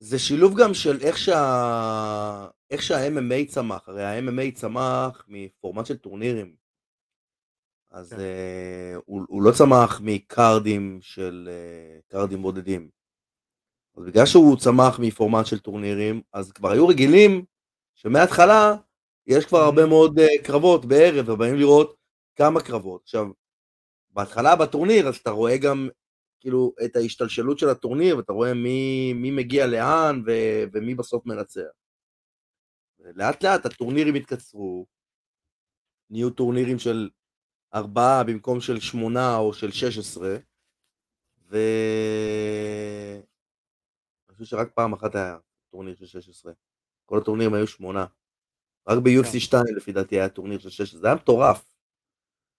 זה שילוב גם של איך שה... איך שה-MMA צמח, הרי ה-MMA צמח מפורמט של טורנירים. אז כן. אה, הוא, הוא לא צמח מקארדים של אה, קארדים בודדים. אז בגלל שהוא צמח מפורמט של טורנירים, אז כבר היו רגילים שמההתחלה יש כבר הרבה מאוד אה, קרבות בערב, ובאים לראות כמה קרבות. עכשיו, בהתחלה בטורניר, אז אתה רואה גם כאילו את ההשתלשלות של הטורניר, ואתה רואה מי, מי מגיע לאן ו, ומי בסוף מנצח. לאט לאט הטורנירים התקצרו, נהיו טורנירים של ארבעה במקום של שמונה או של שש עשרה, ו... אני חושב שרק פעם אחת היה טורניר של שש עשרה. כל הטורנירים היו שמונה. רק ב-UFC כן. 2 לפי דעתי היה טורניר של שש זה היה מטורף.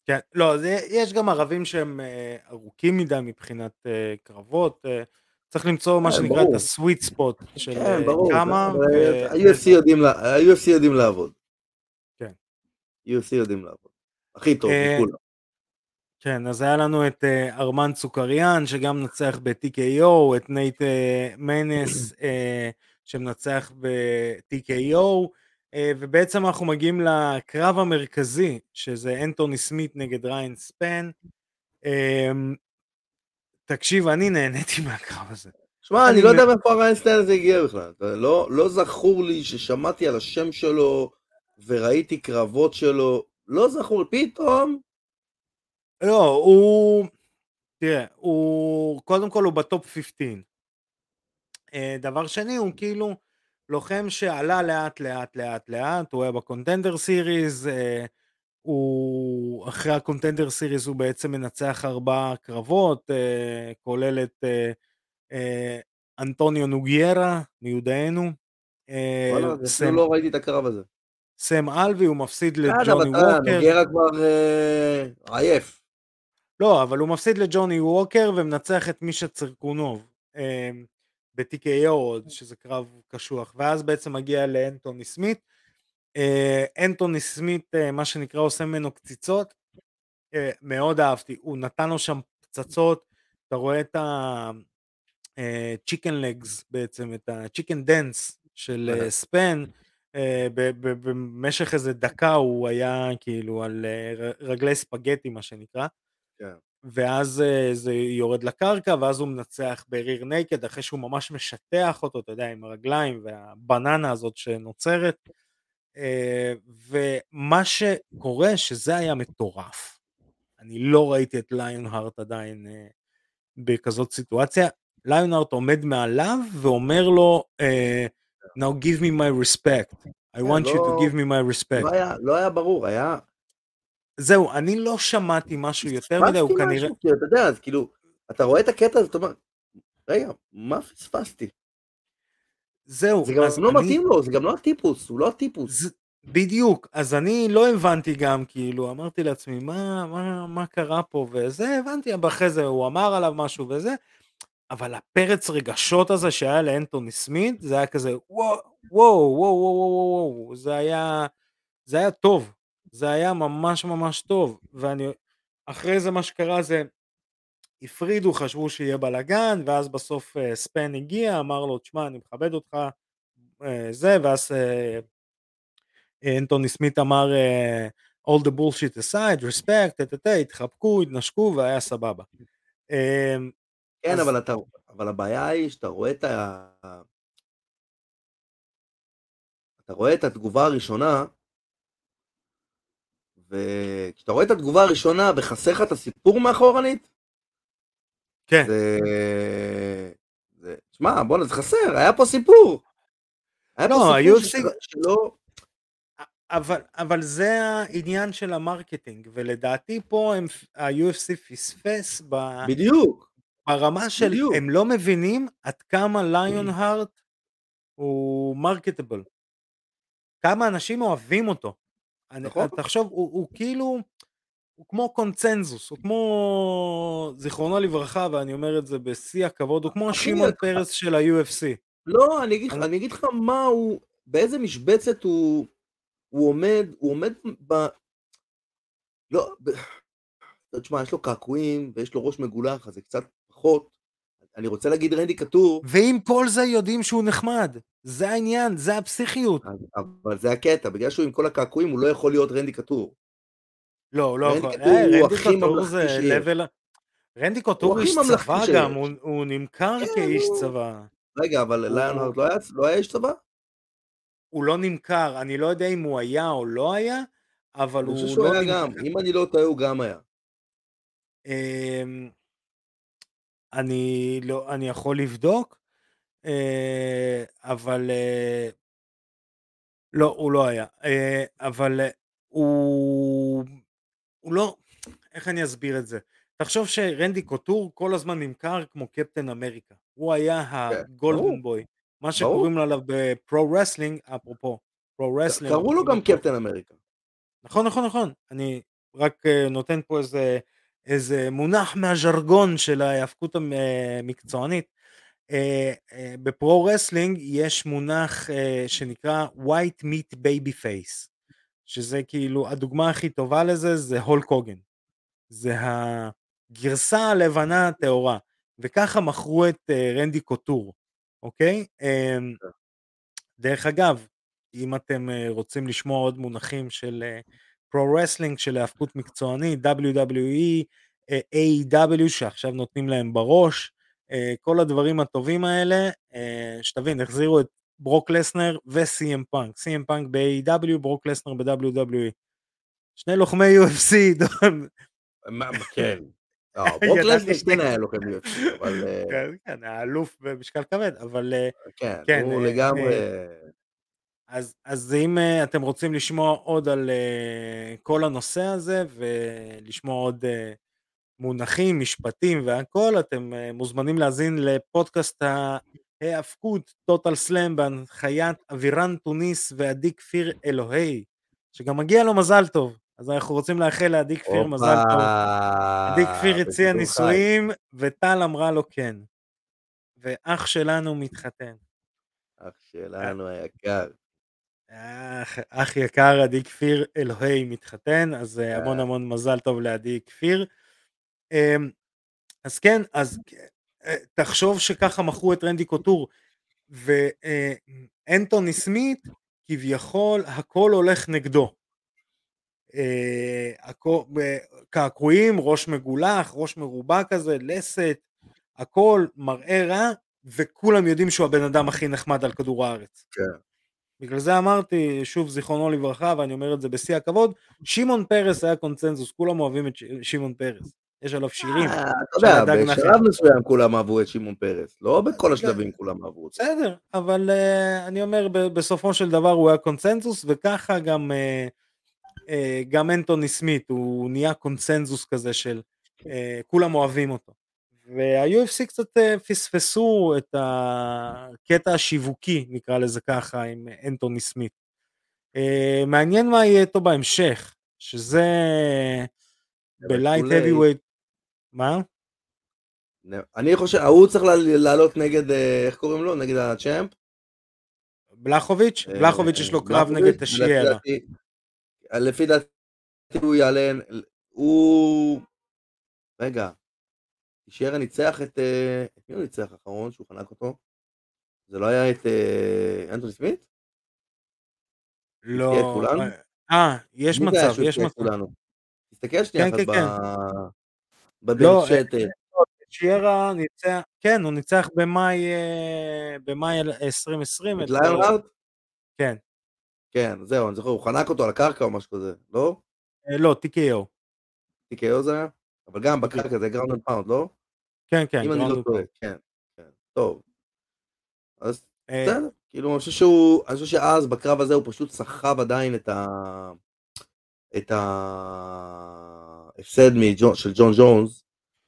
כן, לא, זה, יש גם ערבים שהם אה, ארוכים מדי מבחינת אה, קרבות, אה, צריך למצוא מה כן, שנקרא. את ה sweet spot של כן, אה, ברור. כמה, ו- ה-UFC יודעים יודעים לעבוד. כן. UFC יודעים לעבוד. הכי טוב אה, מכולם. כן, אז היה לנו את אה, ארמן צרוקיאן, שגם מנצח ב-TKO, את נייט אה, מנס, אה, שמנצח ב-TKO, אה, ובעצם אנחנו מגיעים לקרב המרכזי, שזה אנטוני סמית נגד ריין ספן. אה, תקשיב, אני נהניתי מהקרב הזה. שמע, אני אני לא מ- יודע מאיפה הריין ספן הזה הגיע בכלל. לא, לא זכור לי ששמעתי על השם שלו וראיתי קרבות שלו. לא זכור. פתאום, לא, הוא... תראה, הוא... קודם כל הוא בטופ 15. אה, דבר שני, הוא כאילו לוחם שעלה לאט לאט לאט לאט, הוא היה בקונטנדר סיריז, אה, הוא... אחרי הקונטנדר סיריז הוא בעצם מנצח ארבעה קרבות, אה, כולל את אנטוניו נוגיירה, מיודענו. וואלה, אפילו לא ראיתי את הקרב הזה. סם אלווי, הוא מפסיד לג'וני ווקר. נוגרה כבר עייף. לא, אבל הוא מפסיד לג'וני ווקר ומנצח את מישה צרקונוב ב-TKO עוד, שזה קרב קשוח, ואז בעצם מגיע לאנטוני סמית. אה, אנטוני סמית, אה, מה שנקרא, עושה ממנו קציצות. אה, מאוד אהבתי, הוא נתן לו שם פצצות, אתה רואה את ה-chicken legs בעצם, את ה-chicken dance של. ספן. במשך איזה דקה הוא היה כאילו על רגלי ספגטי מה שנקרא. כן. ואז אה, זה יורד לקרקע, ואז הוא מנצח בריר נייקד, אחרי שהוא ממש משטח אותו, אתה יודע, עם הרגליים והבננה הזאת שנוצרת. אה, ומה שקורה, שזה היה מטורף. אני לא ראיתי את ליונהארט עדיין אה, בכזאת סיטואציה. ליונהארט עומד מעליו ואומר לו, Now give me my respect. I want you to לא- give me my respect. לא היה- לא היה ברור, היה... זהו, אני לא שמעתי משהו יותר מדי, הוא פספסתי כנראה... משהו, כאילו, אתה יודע, אז כאילו, אתה רואה את הקטע הזה, אתה אומר, רגע, מה פספסתי? זהו, זה גם לא אני- מתאים לו, זה גם לא הטיפוס, הוא לא הטיפוס. זה, בדיוק, אז אני לא הבנתי גם, כאילו, אמרתי לעצמי, מה, מה, מה קרה פה וזה, הבנתי, אחרי זה הוא אמר עליו משהו וזה, אבל הפרץ רגשות הזה שהיה לאנטוני סמית, זה היה כזה, וואו, וואו, וואו, וואו, וואו, וואו, זה היה, זה היה טוב, זה היה ממש ממש טוב, ואני, אחרי זה מה שקרה זה, הפרידו, חשבו שיהיה בלאגן, ואז בסוף אה, ספן הגיע, אמר לו, תשמע, אני מכבד אותך, אה, זה, ואז אה, אנטוני סמית אמר all the bullshit aside, respect, טטטה, התחבקו, התנשקו והיה סבבה. כן, אז- אבל אתה, אבל הבעיה היא שאתה רואה את ה... אתה רואה את התגובה הראשונה, וכשאתה רואה את התגובה הראשונה וחסר לך את הסיפור מאחורנית, כן, זה... זה... שמע, בואנה, זה חסר, היה פה סיפור. היה לא, פה סיפור שלא- שלא... אבל, אבל זה העניין של המרקטינג, ולדעתי פה הם, ה-UFC פספס ב, בדיוק. ברמה של, בדיוק. הם לא מבינים עד כמה ליון הארט הוא מרקטבל. כמה אנשים אוהבים אותו. אני, נכון. תחשוב, הוא, הוא כאילו, הוא כמו קונצנזוס, הוא כמו, זיכרונו לברכה, ואני אומר את זה בשיא הכבוד, הוא כמו אחי, שמעון אתה- פרס של ה-UFC. לא, אני אגיד אני- אני אגיד לך מה הוא, באיזה משבצת הוא, הוא עומד, הוא עומד ב... לא, ב... תשמע, יש לו קעקועים ויש לו ראש מגולח, אז זה קצת פחות. אני רוצה להגיד רנדי קטור, ועם כל זה יודעים שהוא נחמד. זה העניין, זה הפסיכיות. אבל זה הקטע, בגלל שהוא עם כל הקעקועים, הוא לא יכול להיות רנדי קטור. לא, לא רנדי יכול. קטור אה, הוא רנדי הכי קטור ממלכתי זה שיש. level... רנדי קטור הוא הכי איש ממלכתי צבא. גם, הוא- הוא נמכר כן, כאיש הוא- צבא. רגע, אבל הוא- ליונהרד לא היה- לא היה איש צבא? הוא לא נמכר, אני לא יודע אם הוא היה או לא היה, אבל אני חושב הוא שהוא לא היה נמכר. גם, אם אני לא טועה, הוא גם היה. אני לא, אני יכול לבדוק, אה, אבל אה, לא, הוא לא היה, אה, אבל אה, הוא, הוא לא, איך אני אסביר את זה? תחשוב שרנדי קוטור כל הזמן נמכר כמו קפטן אמריקה, הוא היה כן. ה golden boy, מה. שקוראים לו עליו ב pro wrestling, אפרופו, pro wrestling, קראו לו גם קפטן אמריקה. נכון נכון נכון אני רק אה, נותן פה איזה איזה מונח מהז'רגון של ההאבקות המקצוענית. אה, אה, ב pro wrestling יש מונח אה, שנקרא white meat baby face שזה כאילו הדוגמה הכי טובה לזה זה הולק הוגן. זה הגרסה הלבנה הטהורה וככה מכרו את אה, רנדי קוטור אוקיי. אה, דרך אגב אם אתם אה, רוצים לשמוע עוד מונחים של אה, pro wrestling, של האבקות מקצוענית, WWE, אה, AEW, שעכשיו נותנים להם בראש, אה, כל הדברים הטובים האלה, אה, שתבין, החזירו את ברוק לסנר ו-CM פאנק, CM פאנק ב-AEW, ברוק לסנר ב-WWE. שני לוחמי UFC, כן. ברוק לסנר ש- כן היה לוחם UFC, אבל כן, כן, האלוף במשקל כבד, אבל כן, כן, הוא לגמרי... אז, אז אם uh, אתם רוצים לשמוע עוד על uh, כל הנושא הזה ולשמוע עוד uh, מונחים, משפטים והכל, אתם uh, מוזמנים להאזין לפודקאסט ההאבקות טוטל סלאם בהנחיית אבירן טוניס ועדי כפיר אלוהי, שגם מגיע לו מזל טוב, אז אנחנו רוצים לאחל לעדי כפיר מזל טוב. עדי כפיר הציע. נישואים וטל אמרה לו כן. ואח שלנו מתחתן. אח שלנו היקר. אח, אח יקר עדי כפיר אלוהי מתחתן אז אה, המון אה. המון מזל טוב לעדי כפיר. אמ, אז כן אז אה, תחשוב שככה מכרו את רנדי קוטור ואנטוני סמית כביכול הכל הולך נגדו. קעקועים ראש מגולח ראש מרובע כזה לסת הכל מראה רע וכולם יודעים שהוא הבן אדם הכי נחמד על כדור הארץ. כן. בגלל זה אמרתי, שוב זיכרונו לברכה, ואני אומר את זה בשיא הכבוד, שמעון פרס היה קונצנזוס, כולם אוהבים את שמעון פרס. יש עליו שירים. אה, אתה יודע. בשלב מסוים כולם אהבו את שמעון פרס, לא בכל כן. השלבים כולם אהבו אותו. בסדר, אבל uh, אני אומר, בסופו של דבר הוא היה קונצנזוס, וככה גם, uh, גם אנטוני סמית, הוא נהיה קונצנזוס כזה של כולם אוהבים אותו. וה-UFC קצת uh, פספסו את הקטע השיווקי, נקרא לזה ככה, עם אנטוני סמית. Uh, מעניין מה יהיה איתו בהמשך, שזה בלייט too late. heavy weight, מה? אני חושב, ההוא צריך לעלות נגד, אה, איך קוראים לו? נגד הצ'אמפ? בלחוביץ'? אה, בלחוביץ' יש לו קרב נגד. דעתי- לפי דעתי הוא יעלה, הוא... רגע, טשיירה ניצח את... אה, את מי הוא ניצח האחרון שהוא חנק אותו? זה לא היה את אה, אנטוני סמית? לא... כולנו? אה, יש מצב, יש מצב. תסתכל שנייה כן, אחת. בדרך שאת... טשיירה ניצח, כן, הוא ניצח במאי, אה, במאי 2020. את אה, ליונהארט? כן. כן, זהו, אני זוכר, הוא חנק אותו על הקרקע או משהו כזה, לא? אה, לא, TKO. TKO זה היה? אבל גם בקרקע זה ground pound, לא? כן, כן. אם אני לא טועה, כן, כן, טוב. אז אה, בסדר, כאילו אני חושב שהוא, אני חושב שאז בקרב הזה הוא פשוט סחב עדיין את ה... את ההפסד של ג'ון ג'ונס,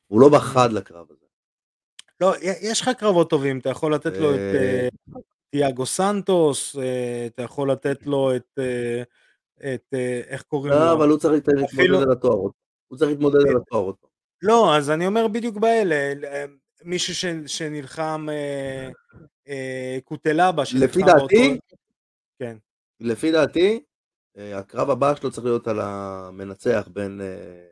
הוא לא בחד לקרב הזה. לא, יש לך קרבות טובים, אתה יכול לתת לו את אה, אה, תיאגו סנטוס, אה, אתה יכול לתת לו את, אה, את אה, איך קוראים לא, לו? אבל הוא צריך להתמודד על התואר. הוא צריך להתמודד על התואר עוד. פעם. לא, אז אני אומר בדיוק באלה, אה, מישהו ש, שנלחם אה, אה, קוטלבה, שנלחם לפי דעתי, באותו- כן. לפי דעתי, אה, הקרב הבא שלו צריך להיות על המנצח בין אה,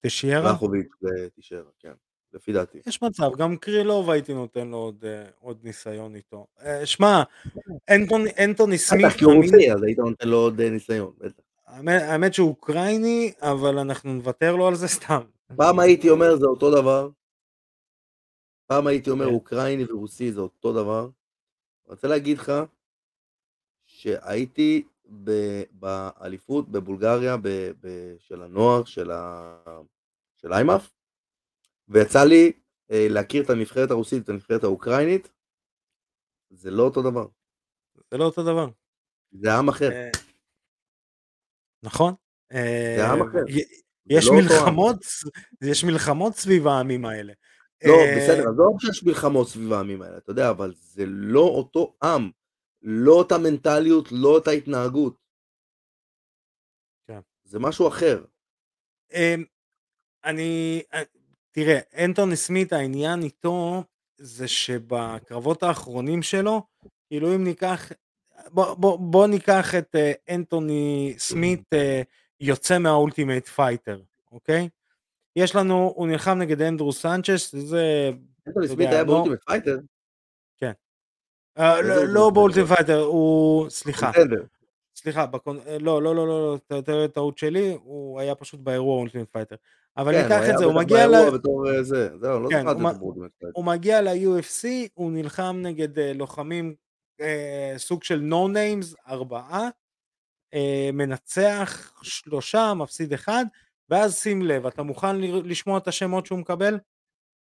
טשיירה? לחוביץ' לטישרה, כן. לפי דעתי. יש מצב, גם קרילוב הייתי נותן לו עוד, עוד ניסיון איתו. שמע, אנטוני, אנטוני סמית, בטח, כי הוא רוסי, אז היית נותן לו עוד ניסיון, בטח. האמת, האמת שהוא אוקראיני, אבל אנחנו נוותר לו על זה סתם. פעם הייתי אומר זה אותו דבר. פעם הייתי אומר כן. אוקראיני ורוסי זה אותו דבר. אני רוצה להגיד לך שהייתי ב- באליפות בבולגריה ב- ב- של הנוער של, ה- של איימאף, ויצא לי אה, להכיר את הנבחרת הרוסית ואת הנבחרת האוקראינית, זה לא אותו דבר, זה לא אותו דבר. זה עם אחר. אה, נכון. זה עם אה, אחר. יש לא. מלחמות, יש מלחמות סביב העמים האלה. לא, אה, בסדר, עזוב שיש מלחמות סביב העמים האלה, אתה יודע, אבל זה לא אותו עם, לא אותה מנטליות, לא אותה התנהגות. כן. זה משהו אחר. אמ, אני, אה, תראה, אנטוני סמית העניין איתו זה שבקרבות האחרונים שלו, כאילו אם ניקח, בוא, בוא, בוא ניקח את אה, אנטוני סמית אה, יוצא מהאולטימייט פייטר, אוקיי? יש לנו, הוא נלחם נגד אנדרו סנצ'ס, זה, אנטוני סמית היה לא- באולטימט פייטר, אה, איזה לא- לא אולטימייט באולטימייט פייטר? פייטר, הוא, סליחה. סליחה, בקונ... אה, לא, לא, לא, לא, לא, טעות שלי, הוא היה פשוט באירוע אולטימט פייטר. אבל כן, הוא ניקח היה את זה, הוא מגיע ל... אה, לא כן, הוא מגיע ל-UFC, הוא נלחם נגד אה, לוחמים אה, סוג של no names, ארבעה, אה, מנצח שלושה, מפסיד אחד, ואז שים לב, אתה מוכן לשמוע את השמות שהוא מקבל?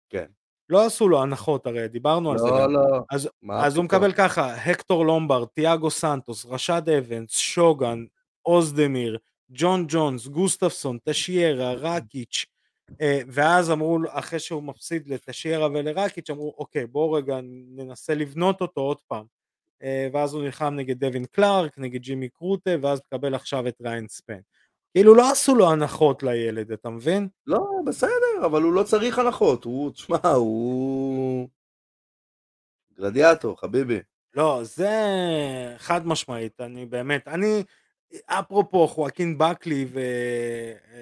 כן. לא עשו לו הנחות הרי, דיברנו על זה. לא, לא. אז, אז הוא? מקבל ככה, הקטור לומברד, תיאגו סנטוס, רשד אבנס, שוגן, אוזדמיר, ג'ון ג'ונס, גוסטפסון, טשיירה, רקיץ', אה, ואז אמרו, אחרי שהוא מפסיד לטשיירה ולרקיץ', אמרו, אוקיי, בואו רגע ננסה לבנות אותו עוד פעם. אה, ואז הוא נלחם נגד דווין קלארק, נגד ג'ימי קרוטה, ואז מקבל עכשיו את ריין ספן. כאילו לא עשו לו הנחות לילד, אתה מבין? לא, בסדר, אבל הוא לא צריך הנחות, הוא, תשמע, הוא... גלדיאטור, חביבי. לא, זה חד משמעית, אני באמת, אני, אפרופו חואקין בקלי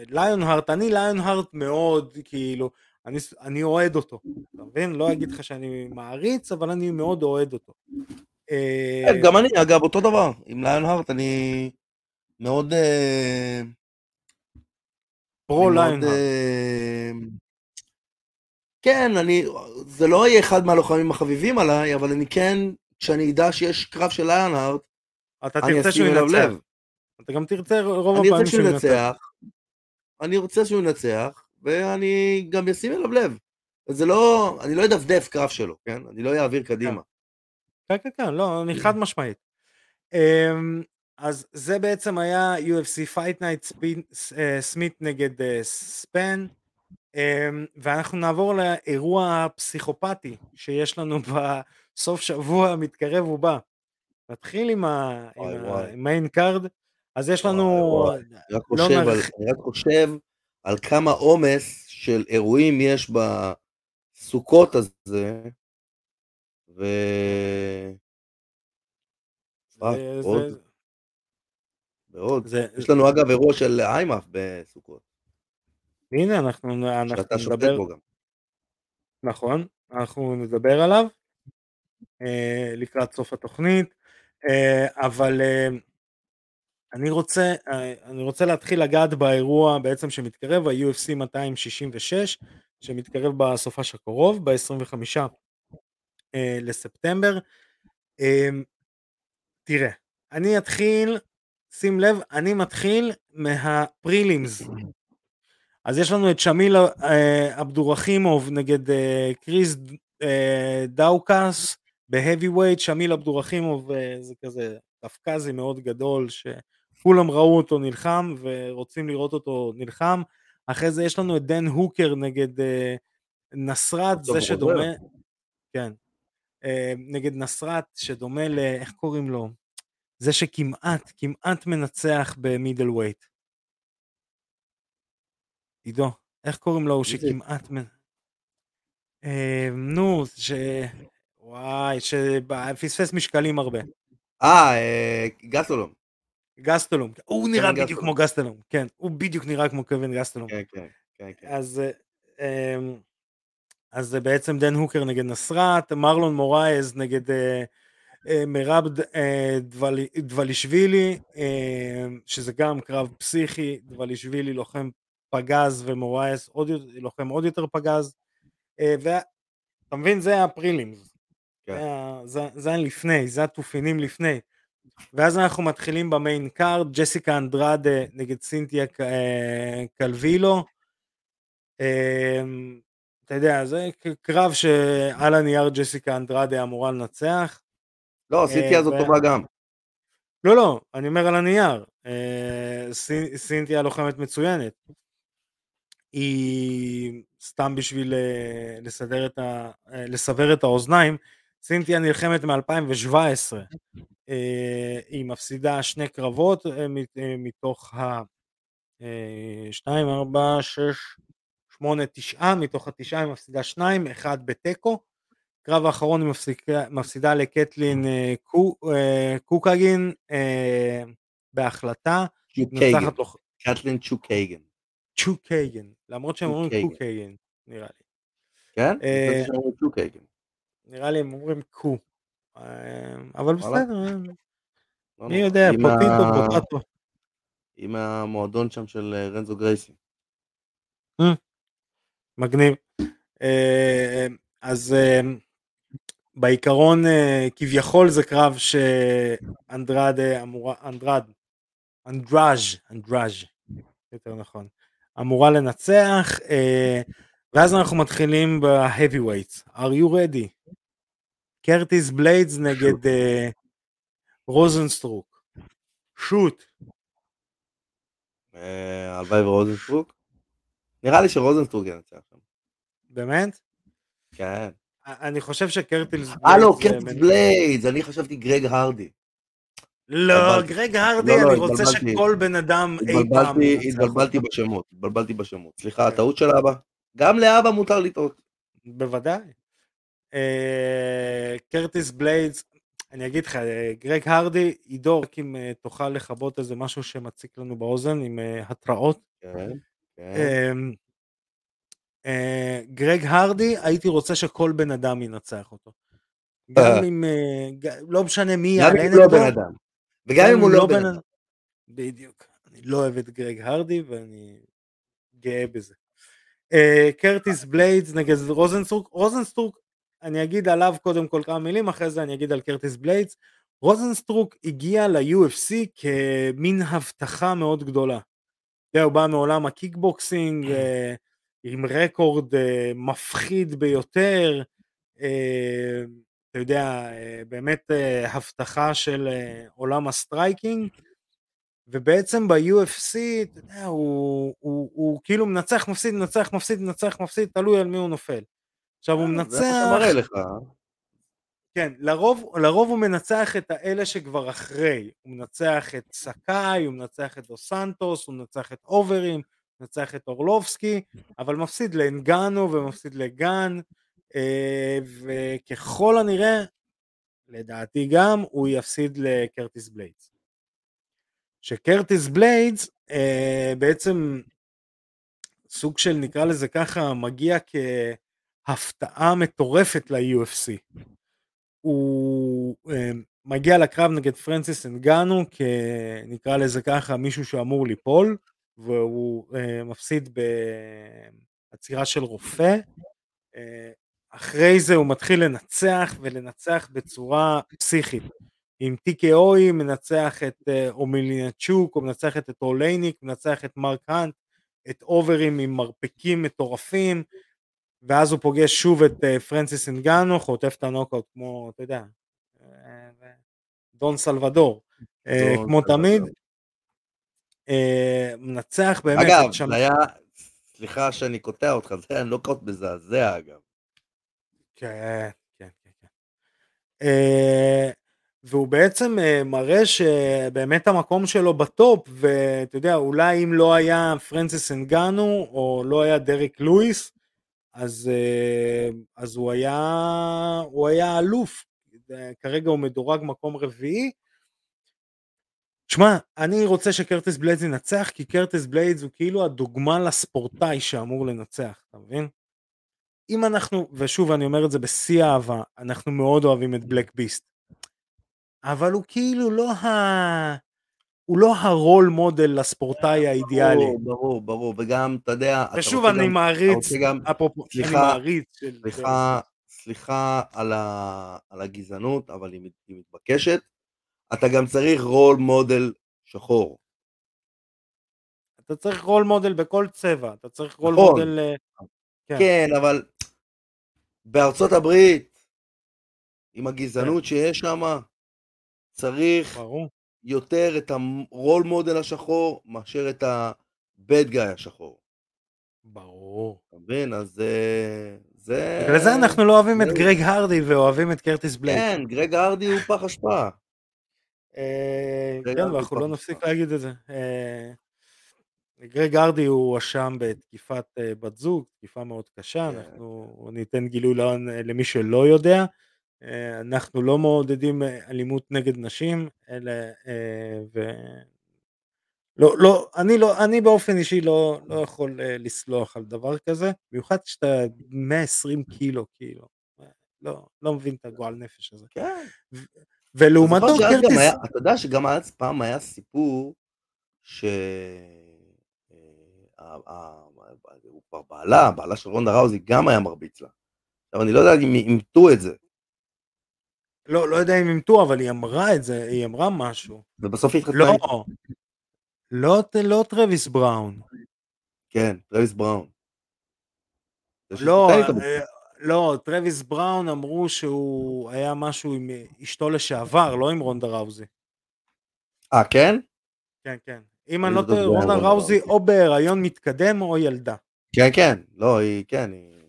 וליונהארט, אני ליונהארט מאוד, כאילו, אני, אני אוהד אותו, אתה מבין? לא אגיד לך שאני מעריץ, אבל אני מאוד אוהד אותו. אה, כן, גם אני, אגב, אותו דבר, עם ליונהארט, אני מאוד... אה, פרו מאוד, ליונהארט. אה, כן, אני, זה לא יהיה אחד מהלוחמים החביבים עליי, אבל אני כן, כשאני אדע שיש קרב של ליונהארט, אתה אני אשים אליו לב. אתה גם תרצה רוב אני הפעמים רוצה שהוא. ינצח, אני רוצה שהוא ינצח, ואני גם אשים אליו לב. זה לא, אני לא אדפדף קרב שלו, כן? אני לא אעביר קדימה. כן, כן, כן, לא, אני חד משמעית. אמ, אז זה בעצם היה UFC Fight Night אה, סמית נגד אה, ספן, אמ, ואנחנו נעבור לאירוע הפסיכופתי שיש לנו בסוף שבוע המתקרב ובא. נתחיל עם. ה main card, אז יש לנו, וואי, אני רק לא חושב, אני רק חושב על כמה עומס של אירועים יש בסוכות הזה, ו... זה- עוד, זה- ועוד. זה- יש לנו אגב אירוע של איימאף בסוכות, הנה אנחנו אנחנו שאתה נדבר, בו גם. נכון, אנחנו נדבר עליו אה, לקראת סוף התוכנית, אה, אבל אה, אני רוצה, אה, אני רוצה להתחיל לגעת באירוע בעצם שמתקרב, ה-UFC 266, שמתקרב בסופש הקרוב, ב-25 אה, לספטמבר. אה, תראה, אני אתחיל, שים לב, אני מתחיל מה prelims. אז יש לנו את שמיל אה, עבדורחימוב נגד אה, קריס אה, דאוקוס ב heavyweight, שמיל עבדורחימוב אה, זה כזה קפקזי מאוד גדול שכולם ראו אותו נלחם ורוצים לראות אותו נלחם. אחרי זה יש לנו את דן הוקר נגד אה, נסרת, זה שדומה. כן, נגד נסרת שדומה ל... איך קוראים לו? זה שכמעט, כמעט מנצח במידל ווייט. עידו, איך קוראים לו? הוא? שכמעט... אה, נו, ש... וואי, שפספס משקלים הרבה. אה, אה, גסולום. גסטלום, הוא נראה בדיוק. כמו גסטלום, כן, הוא בדיוק נראה כמו קווין גסטלום. כן, כן, כן, כן. אז אה, אז זה בעצם דן הוקר נגד נסרת, מרלון מורייז נגד אה, אה, מירב אה, דבל, דבלישווילי, אה, שזה גם קרב פסיכי, דבלישווילי לוחם פגז ומורייז עוד, לוחם עוד יותר פגז, אה, ואתה מבין? זה ה prelims, כן. זה, זה, לפני, זה התופינים לפני, ואז אנחנו מתחילים ב main card, ג'סיקה אנדרדה נגד סינתיה אה, קלבילו, אמ, אתה יודע, זה קרב שעל הנייר ג'סיקה אנדרדה אמורה לנצח. לא, סינתיה אה, זאת טובה גם. לא, לא, אני אומר על הנייר. אה, סינתיה לוחמת מצוינת. היא סתם בשביל לסדר את ה... לסבר את האוזניים, סינתיה נלחמת מ-2017. היא מפסידה שני קרבות מתוך ה... 2, 4, 6, 8, 9, מתוך התשעה היא מפסידה שניים, אחד בתיקו. קרב האחרון היא מפסיקה, מפסידה לקטלין אה, קו, אה, קוקגין אה, בהחלטה. צ'וקייגן. קטלין צ'וקייגן. צ'וקייגן, למרות שהם אומרים קוקייגן, נראה לי. כן? נראה לי הם אומרים קו. אבל בסדר, לא מי יודע, פוטיטו פוטטו. עם המועדון שם של רנזו גרייסי. מגניב. אה, אז אה, בעיקרון אה, כביכול זה קרב שאנדרד אמורה, אנדרד, אנדראז', אנדראז', יותר נכון, אמורה לנצח, ואז אנחנו מתחילים ב-heavyweights, are you ready? קרטיס בליידס נגד רוזנסטרוק, שוט. הלוואי ורוזנסטרוק? נראה לי שרוזנסטרוג ינצח שם. באמת? כן. אני חושב שקרטילס בליידס... אה לא, קרטיס בליידס, אני חשבתי גרג הרדי. לא, גרג הרדי, לא, לא, אני רוצה שכל בן אדם אי פעם... התבלבלתי בשמות, התבלבלתי בשמות. סליחה, כן. הטעות של אבא. גם לאבא מותר לטעות. בוודאי. אה, קרטיס בליידס, אני אגיד לך, אה, גרג הרדי, עידו, רק אם אה, תוכל לכבות איזה משהו שמציק לנו באוזן עם התראות. כן. אמ, אה, גרג הרדי, הייתי רוצה שכל בן אדם ינצח אותו. גם אם, אה, לא משנה מי יעלה נגדו. גם אם הוא לא בן אדם. וגם אם הוא לא, לא בן אדם. בדיוק. אני לא אוהב את גרג הרדי ואני גאה בזה. אה, קרטיס בליידס נגד רוזנסטרוק. רוזנסטרוק, אני אגיד עליו קודם כל כמה מילים, אחרי זה אני אגיד על קרטיס בליידס. רוזנסטרוק הגיע ל-UFC כמין הבטחה מאוד גדולה. יודע, הוא בא מעולם הקיקבוקסינג כן. אה, עם רקורד אה, מפחיד ביותר, אה, אתה יודע, באמת הבטחה של עולם ה striking, ובעצם ב-UFC, אתה יודע, הוא, הוא, הוא כאילו מנצח, מפסיד, מנצח, מפסיד, מנצח, מפסיד, תלוי על מי הוא נופל. עכשיו הוא מנצח... זה מה שמראה לך. כן, לרוב, לרוב הוא מנצח את האלה שכבר אחרי, הוא מנצח את סקאי, הוא מנצח את דו סנטוס, הוא מנצח את אוברים, הוא מנצח את אורלובסקי, אבל מפסיד לאנגנו ומפסיד לגן, אה, וככל הנראה, לדעתי גם, הוא יפסיד לקרטיס בליידס. שקרטיס בליידס אה, בעצם סוג של נקרא לזה ככה, מגיע כהפתעה מטורפת ל-UFC. הוא אה, מגיע לקרב נגד פרנסיס אנגנו כנקרא לזה ככה מישהו שאמור ליפול והוא אה, מפסיד בעצירה של רופא. אה, אחרי זה הוא מתחיל לנצח ולנצח בצורה פסיכית. עם TKO מנצח את אומיאלנצ'וק הוא מנצח את אולייניק מנצח את מרק האנט את אוברים עם מרפקים מטורפים ואז הוא פוגש שוב את אה, פרנסיס אינגנו, חוטף את הנוקאוט כמו, אתה יודע, אה, דון סלבדור, אה, כמו. תמיד. מנצח באמת. אגב. זה היה, סליחה שאני קוטע אותך, זה היה נוקאוט מזעזע אגב. כן, כן, כן. כן. והוא בעצם מראה שבאמת המקום שלו בטופ, ואתה יודע, אולי אם לא היה פרנסיס אנגנו, או לא היה דריק לואיס, אז, אה, אז הוא, היה, הוא היה אלוף, כרגע הוא מדורג מקום רביעי. שמע, אני רוצה שקרטיס בליידס ינצח, כי קרטיס בליידס הוא כאילו הדוגמה לספורטאי שאמור לנצח, אתה מבין? אם אנחנו, ושוב אני אומר את זה בשיא האהבה, אנחנו מאוד אוהבים את בלק ביסט. אבל הוא כאילו לא ה... הוא לא הרול מודל לספורטאי האידיאלי. ברור, ברור, ברור, וגם, אתה יודע, ושוב, אני גם- מעריץ, גם, אפרופו, אני סליחה, מעריץ של... סליחה, סליחה על, ה, על הגזענות, אבל היא, היא מתבקשת. אתה גם צריך רול מודל שחור. אתה צריך רול מודל בכל צבע, אתה צריך רול נכון. מודל... אה, כן. כן, אבל בארצות הברית, עם הגזענות שיש שם, צריך ברור. יותר את הרול מודל השחור מאשר את ה-bad guy השחור. ברור. אתה מבין? אז זה... זה... בגלל זה אנחנו לא אוהבים את זה- גרג הרדי ואוהבים את קרטיס בלייק. כן, גרג הרדי הוא פח אשפה. אה, כן, ואנחנו לא נפסיק. להגיד את זה. אה, גרג הרדי הוא הואשם בתקיפת אה, בת זוג, תקיפה מאוד קשה, כן, אנחנו ניתן גילוי למי שלא יודע. אנחנו לא מעודדים אה, אלימות נגד נשים, אלא... אה, ו... לא, לא, אני לא, אני באופן אישי לא, לא יכול אה, לסלוח על דבר כזה, במיוחד כשאתה 120 קילו, כאילו. לא, לא מבין את הגועל נפש הזה. כן. ולעומתו שאז גם קרטיס, היה- אתה יודע שגם אז פעם היה סיפור ש... הוא כבר בעלה, בעלה של רונדה ראוזי גם היה מרביץ לה. עכשיו אני לא יודע אם אימתו את זה, לא, לא יודע אם אימתו, אבל היא אמרה את זה, היא אמרה משהו. ובסוף היא התחתנה לא, איתו. לא, לא טרוויס בראון. כן, טרוויס בראון. לא. אה, לא, טרוויס בראון אמרו שהוא היה משהו עם אשתו לשעבר, לא עם רונדה ראוזי. אה, כן? כן, כן. אם אני לא לא טועה, רונדה ראוזי. או בהיריון מתקדם או ילדה. כן, כן. לא, היא, כן, היא...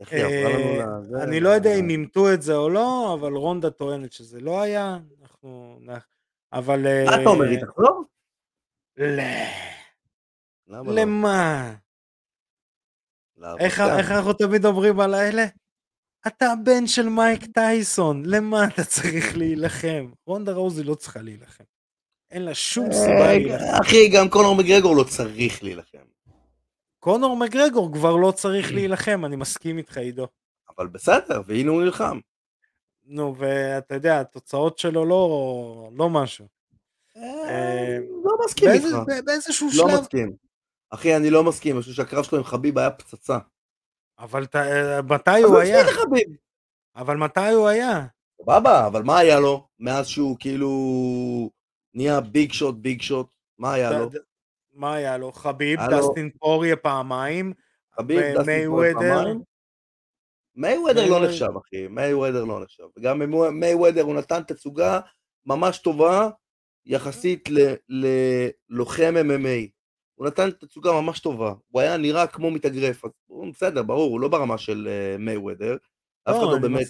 איך היא עברה לנו אה, לזה? אני לא יודע אם אימתו את זה או לא, אבל רונדה טוענת שזה לא היה. אנחנו... אבל... מה אתה אומר, היא תחזור? לא? למה? איך אנחנו תמיד אומרים על האלה? אתה הבן של מייק טייסון, למה אתה צריך להילחם? רונדה ראוזי לא צריכה להילחם. אין לה שום סיבה אה, להילחם. אחי, גם קונור מגרגור לא צריך להילחם. קונור מגרגור כבר לא צריך להילחם, אני מסכים איתך עידו. אבל בסדר, והנה הוא נלחם. נו, ואתה יודע, התוצאות שלו לא, לא משהו. אה, לא מסכים איתך. באיזשהו לא שלב, מסכים. אחי, אני לא מסכים, אני חושב שהקרב שלו עם חביב היה פצצה. אבל ת, מתי הוא היה? אבל מתי הוא היה? סבבה, אבל מה היה לו מאז שהוא כאילו נהיה ביג שוט, ביג שוט? מה היה לו? מה היה לו? חביב, היה לו- דסטין פוריה פעמיים, חביב, דסטין. פוריה פעמיים? מייוודר לא מייוודר. נחשב, אחי, מייוודר לא נחשב. וגם מייוודר הוא נתן תצוגה ממש טובה יחסית ללוחם MMA. הוא נתן תצוגה ממש טובה. הוא היה נראה כמו מתאגרף. אז בסדר, ברור, הוא לא ברמה של מייוודר. אף אחד לא אני באמת.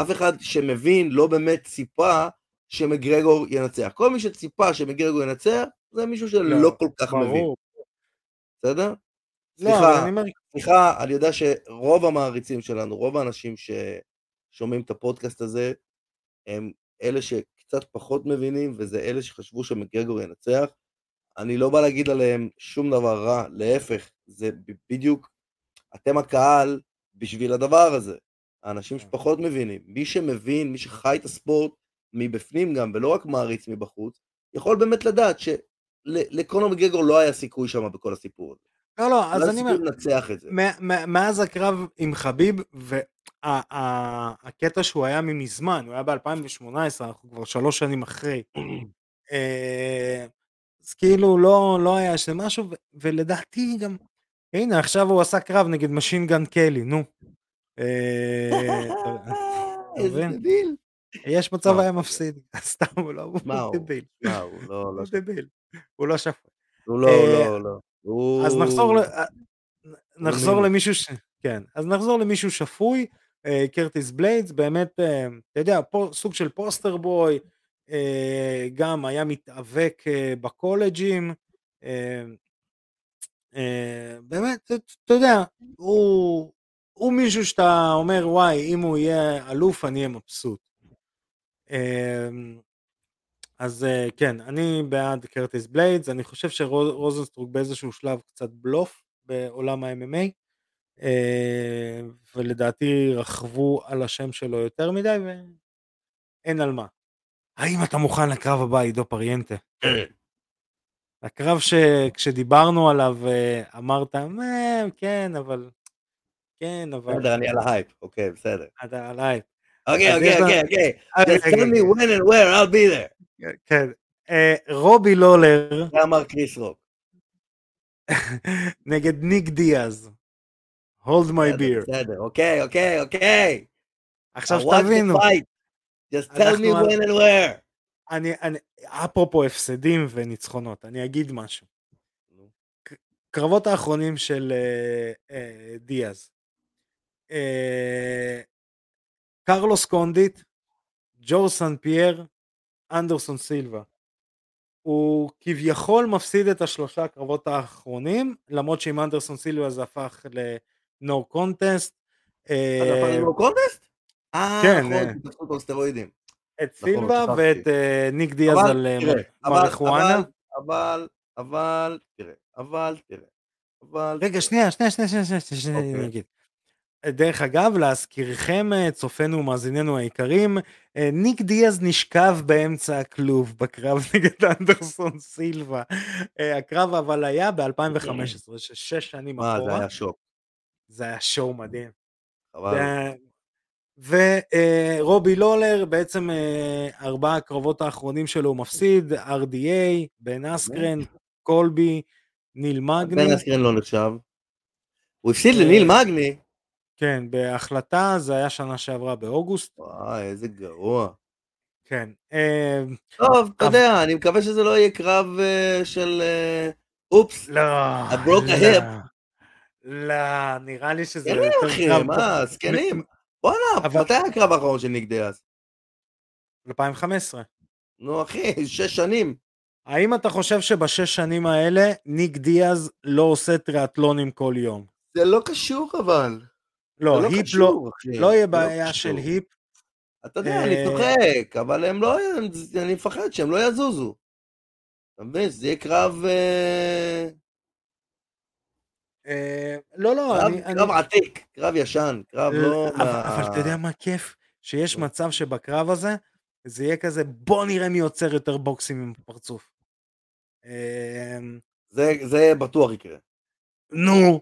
אף אחד שמבין לא באמת ציפה שמגרגור ינצח. כל מי שציפה שמגרגור ינצח, זה מישהו שלא לא, כל כך מבין, ברור. בסדר? לא, סליחה, סליחה, אני יודע שרוב המעריצים שלנו, רוב האנשים ששומעים את הפודקאסט הזה, הם אלה שקצת פחות מבינים, וזה אלה שחשבו שמגרגור ינצח. אני לא בא להגיד עליהם שום דבר רע, להפך, זה בדיוק, אתם הקהל בשביל הדבר הזה. האנשים כן. שפחות מבינים. מי שמבין, מי שחי את הספורט מבפנים גם, ולא רק מעריץ מבחוץ, יכול באמת לדעת שלקונור מגרגור לא היה סיכוי שם בכל הסיפור הזה. לא, לא, לא אז אני אומר, לנצח את זה. מאז הקרב עם חביב, והקטע שהוא היה ממזמן, הוא היה ב-2018, אנחנו כבר שלוש שנים אחרי. אה, אז כאילו לא, לא היה שזה משהו, ו- ולדעתי גם, הנה עכשיו הוא עשה קרב נגד משין גן קלי, נו. אה, איזה? דביל. יש מצב היה מפסיד, סתם הוא לא, הוא? דביל, מה, הוא לא, לא, הוא דביל, הוא לא שפט. הוא לא, אה, לא, לא. אז נחזור, אה, נחזור. למישהו, ש... כן, אז נחזור למישהו שפוי, אה, קרטיס בליידס, באמת, אתה יודע, סוג של פוסטר בוי, גם היה מתאבק בקולג'ים, באמת, אתה- אתה יודע, הוא, הוא מישהו שאתה אומר, וואי, אם הוא יהיה אלוף, אני אהיה מבסוט. אה, אז אה, כן, אני בעד קרטיס בליידס, אני חושב שרוזנסטרוק באיזשהו שלב קצת בלוף בעולם ה-MMA. אה, ולדעתי רכבו על השם שלו יותר מדי ואין על מה. האם אתה מוכן לקרב הבא, עידו פריאנטה? הקרב שכשדיברנו עליו אה, אמרת, "אה, כן, אבל... כן, אבל... בסדר, אני על ההייפ, אוקיי, בסדר. אתה על הייפ. אוקיי, אוקיי, אוקיי, אוקיי. Just tell me אוקיי, when and where, I'll be there. כן. אה, רובי לולר זה אמר קריס רוק. נגד ניק דיאז. hold my beer. בסדר, אוקיי, אוקיי, אוקיי. עכשיו שתבינו. Just tell me when and where. אני, אני, אפרופו הפסדים וניצחונות, אני אגיד משהו. קרבות האחרונים של אה, אה, דיאז. אה, קרלוס קונדיט, ג'ורג' סן פייר, אנדרסון סילבה. הוא כביכול מפסיד את השלושה הקרבות האחרונים, למרות שעם אנדרסון סילבה זה הפך ל-no contest. אה, אז הפעם לא contest? אה, כן, נכון, אה. את נכון, סילבה שכחתי. ואת אה, ניק דיאז על מריחואנה. אבל, אבל, אבל, תראה, אבל, תראה, אבל... רגע, שנייה, שנייה, שנייה, שנייה, שנייה, שנייה, שנייה, אוקיי. אני אגיד. דרך אגב, להזכירכם, אה, צופינו ומאזיננו היקרים, אה, ניק דיאז נשכב באמצע הכלוב בקרב נגד אנדרסון סילבה. אה, הקרב אבל היה ב-2015, שש שנים מה, זה אחורה. היה שוק. זה היה שואו מדהים. חבל. ורובי לולר, בעצם ארבעה הקרבות האחרונים שלו הוא מפסיד, RDA, בן אסקרן, קולבי, ניל מגני. בן אסקרן לא נחשב. הוא הפסיד לניל מגני. כן, בהחלטה, זה היה שנה שעברה באוגוסט. וואי, איזה גרוע. כן. אה, טוב, אתה יודע, אני מקווה שזה לא יהיה קרב אה, של אה, אופס. לא, broke a hip. לא, לא, נראה לי שזה כן, יותר אחי, מה, זקנים. אבל- מתי היה הקרב האחרון של ניק דיאז? 2015. נו, אחי, שש שנים. האם אתה חושב שבשש שנים האלה ניק דיאז לא עושה טריאטלונים כל יום? זה לא קשור אבל. לא, זה היפ לא, אחי. לא יהיה זה בעיה קשור. של היפ. אתה יודע, אה, אני צוחק, אבל הם לא, אני מפחד שהם לא יזוזו. אתה מבין? זה יהיה קרב... אה, אה, לא, לא, אני... קרב עתיק, קרב ישן, קרב לא... אבל, אתה יודע מה כיף? שיש. מצב שבקרב הזה זה יהיה כזה בוא נראה מי יוצר יותר בוקסים עם פרצוף. זה בטוח יקרה. נו.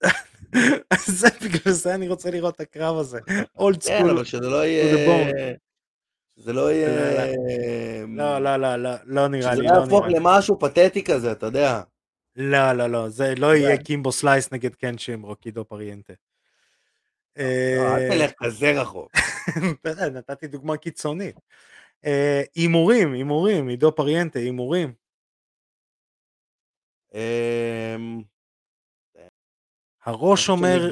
זה בגלל זה אני רוצה לראות את הקרב הזה. אולד כן, סקול. אבל שזה לא יהיה... שזה לא יהיה... לא, לא, לא, לא, לא נראה שזה לי, לא לא יהפוך. למשהו פתטי כזה, אתה יודע. לא, לא, לא, זה לא יהיה קימבו סלייס נגד קן שמרוק, עידו פריאנטה. לא, אה, אל תלך כזה רחוק. נתתי דוגמה קיצונית. אה, הימורים, הימורים, עידו פריאנטה, הימורים. הראש אומר,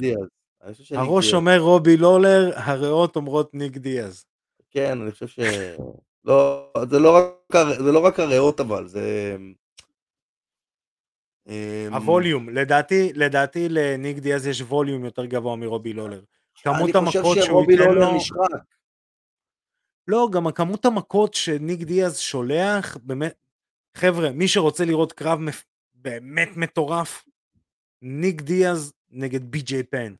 הראש. אומר רובי לולר, הריאות אומרות ניק דיאז. כן, אני חושב ש... לא, זה לא רק, זה לא רק הריאות אבל, זה... אמ, הווליום, לדעתי, לדעתי לניק דיאז יש ווליום יותר גבוה מרובי לולר. כמות המכות שהוא ייתן לולר לו, נשחק. לא, גם הכמות המכות שניק דיאז שולח, באמת, חבר'ה, מי שרוצה לראות קרב. באמת מטורף, ניק דיאז נגד בי.ג'יי פן.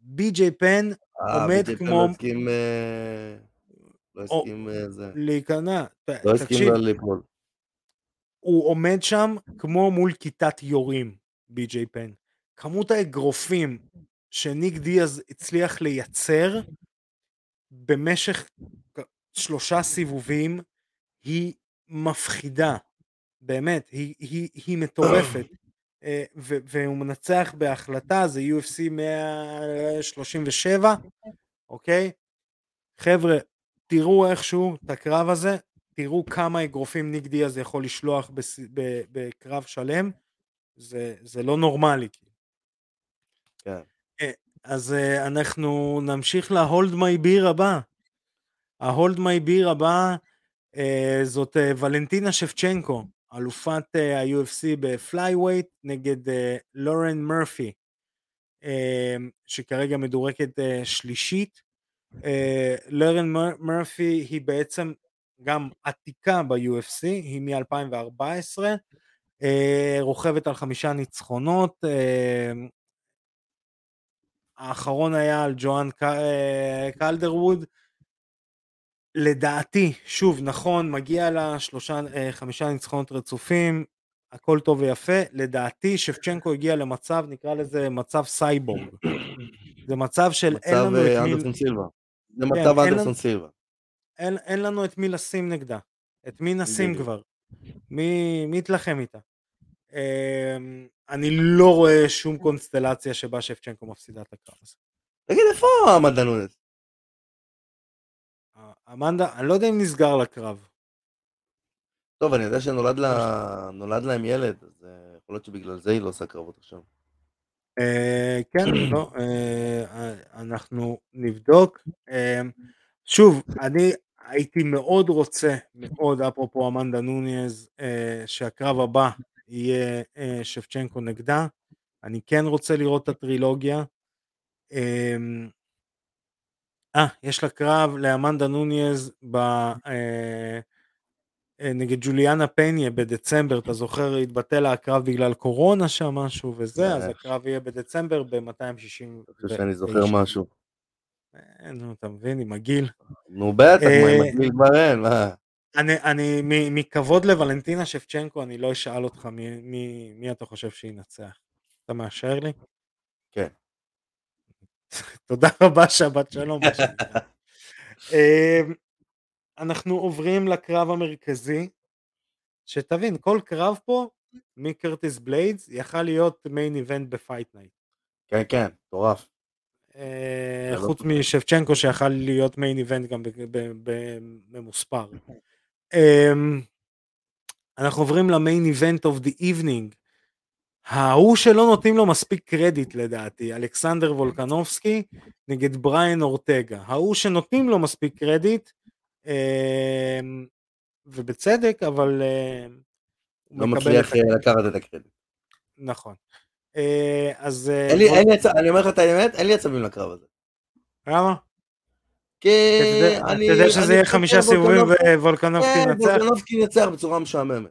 בי.ג'יי פן אה, עומד פן כמו- לא הסכים... אה, לא או- הסכים... אה, זה. להיכנע, לא הסכים ליפול. הוא עומד שם כמו מול כיתת יורים, בי.ג'יי פן. כמות האגרופים שניק דיאז הצליח לייצר במשך שלושה סיבובים היא מפחידה, באמת, היא, היא, היא מטורפת. אה, ו- והוא מנצח בהחלטה, זה UFC 137, אוקיי? חבר'ה, תראו איכשהו את הקרב הזה, תראו כמה אגרופים ניק דיאז יכול לשלוח בס... ב... בקרב שלם, זה, זה לא נורמלי. כן. אז uh, אנחנו נמשיך להולד מי ביר הבא. ההולד מי ביר הבא זאת ולנטינה שפצ'נקו, אלופת uh, ה-UFC ב-flyweight נגד uh, לורן מרפי, uh, שכרגע מדורגת שלישית. לורן מר- מרפי היא בעצם גם ותיקה ב-UFC, היא מ-2014, uh, רוכבת על חמישה ניצחונות, האחרון היה על ג'ואן אה, קלדרווד. לדעתי, שוב, נכון, מגיע לה שלושה, אה, חמישה ניצחונות רצופים, הכל טוב ויפה, לדעתי שפצ'נקו הגיע למצב, נקרא לזה מצב סייבורג. זה מצב של מצב אין לנו את אה, מי... אנדרסון סילבה. זה כן, מצב אנדרסון סילבה. אין, אין לנו את מי לשים נגדה. את מי נשים. כבר? מי, מי יתלחם איתה? אמ, אני לא רואה שום קונסטלציה שבה שפצ'נקו מפסידה את הקרב הזה. תגיד, איפה עמדה נונס? אמנדה, אני לא יודע אם נסגר לקרב. טוב, אני יודע שנולד לה- נולד להם ילד, אז אה, יכול להיות שבגלל זה היא לא עושה קרבות עכשיו. אה, כן, לא, אה, אנחנו נבדוק. שוב, אני הייתי מאוד רוצה, מאוד, אפרופו אמנדה נוניז, שהקרב הבא יהיה שפצ'נקו נגדה. אני כן רוצה לראות את הטרילוגיה. אה, אה, יש לה קרב לאמנדה נוניז ב... אה, אה, נגד ג'וליאנה פניה בדצמבר, אתה זוכר, התבטל לה הקרב בגלל קורונה שם משהו וזה, אז אה. הקרב יהיה בדצמבר ב-260. אני חושב שאני זוכר משהו. נו, אתה מבין, עם הגיל. נו בטח, מה אה, עם הגיל כבר אין, מה? אני, מכבוד לוולנטינה שפצ'נקו, אני לא אשאל אותך מי אתה חושב שינצח. אתה מאשר לי? כן. תודה רבה, שבת שלום. אה, אנחנו עוברים לקרב המרכזי, שתבין, כל קרב פה, מקרטיס בליידס, יכל להיות main event ב-fight night. כן, כן, מטורף. אה, לא חוץ. משפצ'נקו שיכל להיות main event גם ב- ב- ב- בממוספר. אמ, אנחנו עוברים ל-main event of the evening. ההוא שלא נותנים לו מספיק קרדיט לדעתי, אלכסנדר וולקנובסקי נגד בריין אורטגה. ההוא שנותנים לו מספיק קרדיט, אמ, ובצדק, אבל הוא לא מצליח. אה, לקחת את הקרדיט. נכון. אה, אז... אה, אין לי, אין לי עצ... אני אומר לך את האמת, אין לי עצבים לקרב הזה. למה? כי אני... אתה יודע שזה יהיה חמישה סיבובים ווולקנובסקי כן, ינצח? וולקנובסקי ינצח בצורה משעממת.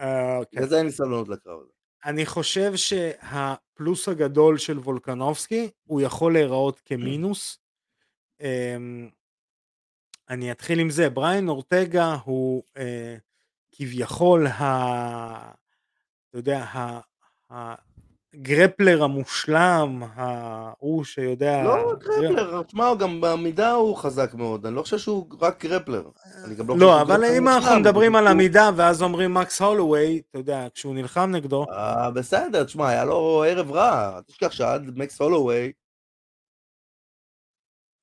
אה, אוקיי. בגלל זה אין לי סבלנות לקרב הזה. אני חושב שהפלוס הגדול של וולקנובסקי הוא יכול להיראות כמינוס. אמ, אני אתחיל עם זה, בריין אורטגה הוא אה, כביכול ה... אתה יודע, ה... הגרפלר המושלם, ההוא שיודע... לא רק גרפלר, תשמע, גם בעמידה הוא חזק מאוד, אני לא חושב שהוא רק גרפלר. לא לא, אבל אם אנחנו מדברים הוא- על עמידה ואז אומרים מקס הולווי, אתה יודע, כשהוא נלחם נגדו, אה, בסדר, תשמע, היה לו ערב רע, תשכח שעד מקס הולווי,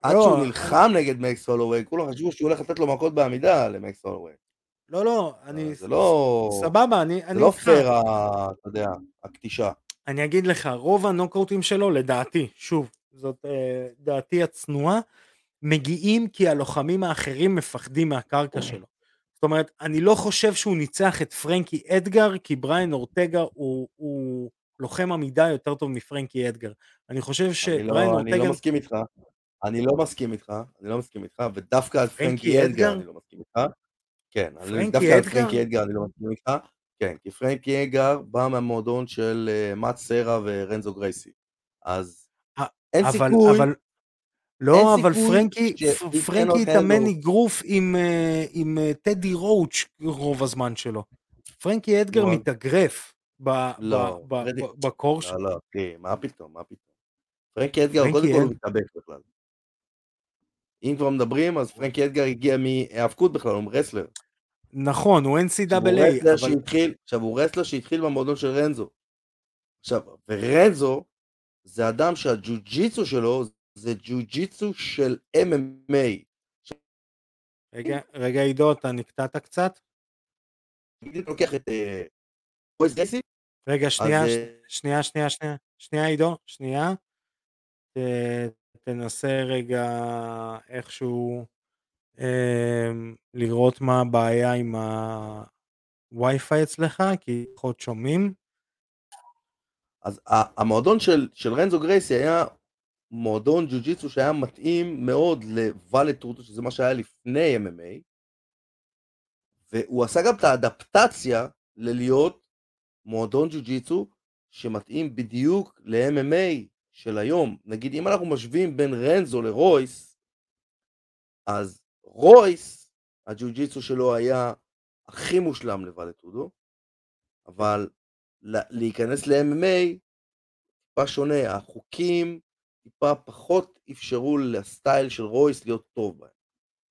עד לא, שהוא אני- נלחם נגד מקס הולווי, כולם חשבו שהוא הולך לתת לו מכות בעמידה למקס הולווי. לא, לא, אני... זה לא... סבבה, אני... זה אני לא. פייר, אתה יודע, הקטישה. אני אגיד לך, רוב הנוקאוטים שלו, לדעתי, שוב, זאת אה, דעתי הצנועה, מגיעים כי הלוחמים האחרים מפחדים מהקרקע שלו. זאת אומרת, אני לא חושב שהוא ניצח את פרנקי אדגר, כי בריין אורטגה הוא, הוא לוחם עמידה יותר טוב מפרנקי אדגר. אני חושב אני שבריין לא, אני אורטגה... לא מסכים איתך. אני לא מסכים איתך, אני לא מסכים איתך, ודווקא על פרנקי אדגר? אני לא מסכים איתך. כן, אני- דווקא על? פרנקי אדגר אני לא מסכים איתך. כן, כי פרנקי אדגר בא מהמועדון של אה, מאט סרה ורנזו גרייסי. אז אין אבל, סיכוי, אבל... לא, אבל פרנקי, פרנקי התאמן handle. אגרוף עם, אה, עם אה, טדי רוץ' רוב הזמן שלו. פרנקי אדגר לא. מתאגרף לא, בקור שלו. לא, לא, מה פתאום, מה פתאום. פרנקי אדגר, קודם כל מתאבק בכלל. אם כבר מדברים, אז פרנקי אדגר הגיע מהיאבקות בכלל, הוא רסלר. נכון, הוא עכשיו, NCAA, רסלר אבל שהתחיל, עכשיו הוא רסלר שהתחיל במועדון של רנזו. עכשיו, ורנזו זה אדם שהג'ו-ג'יצו שלו זה ג'ו-ג'יצו של MMA. רגע, רגע עידו, אתה נקטעת קצת? לוקח את אה, רגע, שנייה, אז, אה, שנייה, שנייה, שנייה, שנייה עידו, שנייה. ת- תנסה רגע איכשהו לראות מה הבעיה עם הווי-פיי אצלך, כי פחות שומעים. אז המועדון של, של רנזו גרייסי היה מועדון ג'ו-ג'יצו שהיה מתאים מאוד לוואלט טרוטו, שזה מה שהיה לפני MMA, והוא עשה גם את האדפטציה ללהיות מועדון ג'ו-ג'יצו שמתאים בדיוק ל-MMA של היום, נגיד אם אנחנו משווים בין רנזו לרויס, אז רויס, הג'ו-ג'יצו שלו היה הכי מושלם לוואלטודו, אבל להיכנס ל-MMA טיפה שונה, החוקים טיפה פחות אפשרו לסטייל של רויס להיות טוב בהם.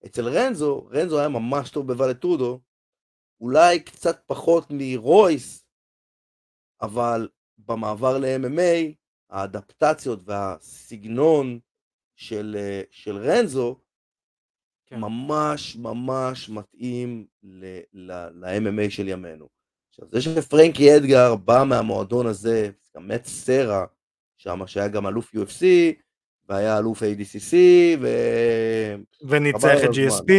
אצל רנזו, רנזו היה ממש טוב בוואלטודו, אולי קצת פחות מרויס, אבל במעבר ל-MMA, האדפטציות והסגנון של, של רנזו כן. ממש ממש מתאים ל-MMA של ימינו. עכשיו, זה שפרנקי אדגר בא מהמועדון הזה, גם מת סרה, שם שהיה גם אלוף UFC, והיה אלוף ADCC, ו... וניצח את GSP.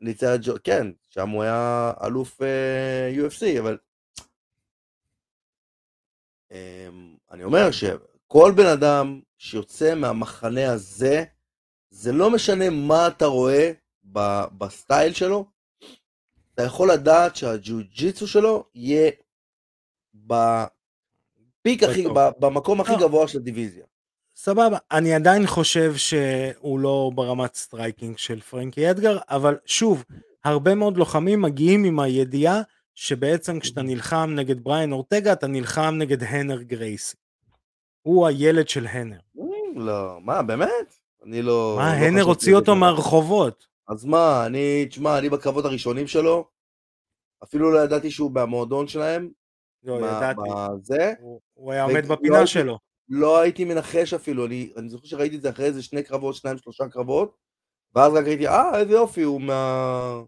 ניצח את... כן, שם הוא היה אלוף uh, אה, UFC, אבל... Um, אני אומר שכל בן אדם שיוצא מהמחנה הזה, זה לא משנה מה אתה רואה בסטייל שלו, אתה יכול לדעת שהג'ו-ג'יצו שלו יהיה בפיק הכי, במקום הכי אה. גבוה של הדיוויזיה. סבבה, אני עדיין חושב שהוא לא ברמת striking של פרנקי אדגר, אבל שוב, הרבה מאוד לוחמים מגיעים עם הידיעה שבעצם כשאתה נלחם נגד בריין אורטגה, אתה נלחם נגד הנר גרייסי. הוא הילד של הנר. לא, מה, באמת? אני לא... מה, לא הנר הוציא אותו מהרחובות. אז מה, אני, תשמע, אני בקרבות הראשונים שלו, אפילו לא ידעתי שהוא במועדון שלהם. לא, מה, ידעתי. בזה, הוא, הוא היה עומד בפינה לא שלו. לא הייתי מנחש אפילו, אני, אני זוכר שראיתי את זה אחרי איזה שני קרבות, שניים, שלושה קרבות, ואז רק ראיתי, אה, איזה יופי, הוא מה...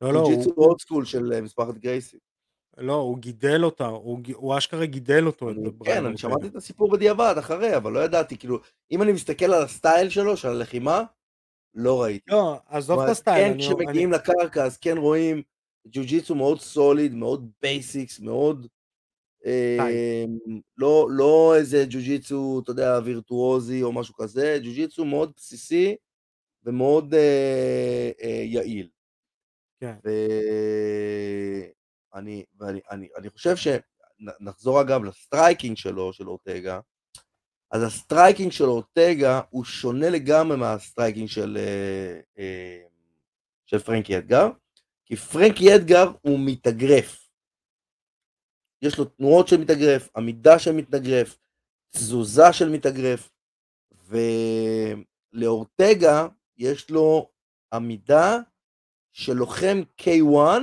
לא, לא, הוא... old school של אה, משפחת גרייסי. לא, הוא גידל אותה, הוא, הוא אשכרה גידל אותו. כן, אני שמעתי את הסיפור בדיעבד, אחרי, אבל לא ידעתי, כאילו, אם אני מסתכל על הסטייל שלו, של הלחימה, לא ראיתי. לא, עזוב את הסטייל. כן, כשמגיעים אני... לקרקע, אז כן רואים ג'ו-ג'יצו מאוד solid, מאוד basics, מאוד... אה, לא, לא איזה ג'ו-ג'יצו, אתה יודע, וירטואוזי או משהו כזה, ג'ו-ג'יצו מאוד בסיסי ומאוד אה, אה, יעיל. כן. ואני, ואני אני, אני חושב שנחזור אגב ל-striking שלו, של אורטגה, אז ה-striking של אורטגה הוא שונה לגמרי מה-striking של, אה, אה, של פרנקי אדגר, כי פרנקי אדגר הוא מתאגרף. יש לו תנועות של מתאגרף, עמידה של מתאגרף, תזוזה של מתאגרף, ולאורטגה יש לו עמידה של לוחם K1,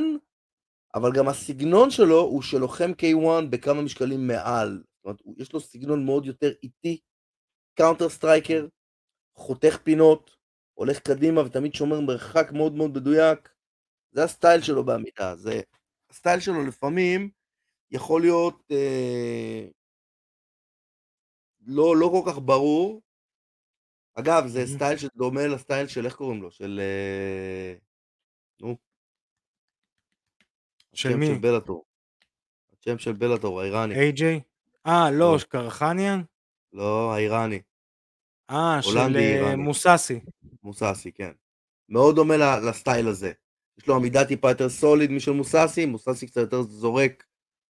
אבל גם הסגנון שלו הוא של לוחם K1 בכמה משקלים מעל. זאת אומרת, יש לו סגנון מאוד יותר איטי, counter striker, חותך פינות, הולך קדימה ותמיד שומר מרחק מאוד מאוד מדויק. זה הסטייל שלו בעמידה. זה, הסטייל שלו לפעמים יכול להיות אה, לא, לא כל כך ברור. אגב, זה סטייל שדומה לסטייל של, איך קוראים לו? של... אה, נו. של מי? של בלאטור. השם של בלאטור, האיראני. איי-ג'יי? אה, לא, לא. קרחניאן? לא, האיראני. אה, של אה, מוססי. מוססי, כן. מאוד דומה לסטייל הזה. יש לו עמידה טיפה יותר סוליד משל מוססי, מוססי קצת יותר זורק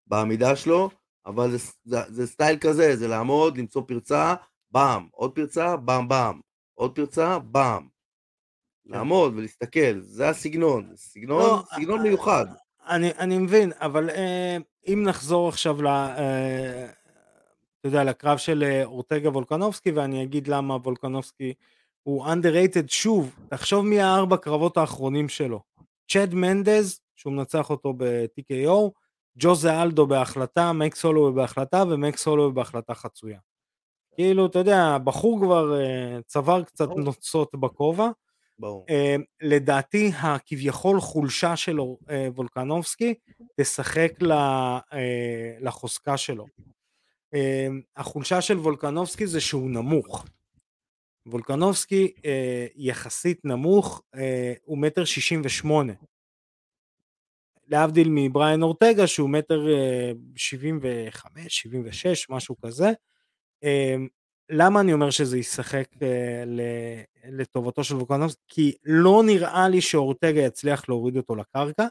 בעמידה שלו, אבל זה, זה, זה סטייל כזה, זה לעמוד, למצוא פרצה, באם, עוד פרצה, באם באם, עוד פרצה, באם. כן. לעמוד ולהסתכל, זה הסגנון, סגנון, לא, סגנון אה, מיוחד. אני, אני מבין, אבל אה, אם נחזור עכשיו ל... אה, אתה יודע, לקרב של אה, אורטגה וולקנובסקי, ואני אגיד למה וולקנובסקי הוא underrated שוב, תחשוב מי הארבע קרבות האחרונים שלו. צ'ד מנדז, שהוא מנצח אותו ב-TKO, ג'וזה אלדו בהחלטה, מקס סולו בהחלטה ומקס סולו בהחלטה חצויה. כאילו, אתה יודע, בחור כבר uh, צבר קצת נוצות בכובע. ברור. Uh, לדעתי, הכביכול חולשה שלו, uh, וולקנובסקי, תשחק uh, לחוזקה שלו. החולשה של וולקנובסקי זה שהוא נמוך. וולקנובסקי uh, יחסית נמוך, uh, הוא מטר שישים ושמונה. להבדיל מבריין אורטגה שהוא מטר אה, שבעים וחמש, שבעים ושש, משהו כזה. אמ, למה אני אומר שזה ישחק אה, לטובתו של וולקנובס? כי לא נראה לי שאורטגה יצליח להוריד אותו לקרקע,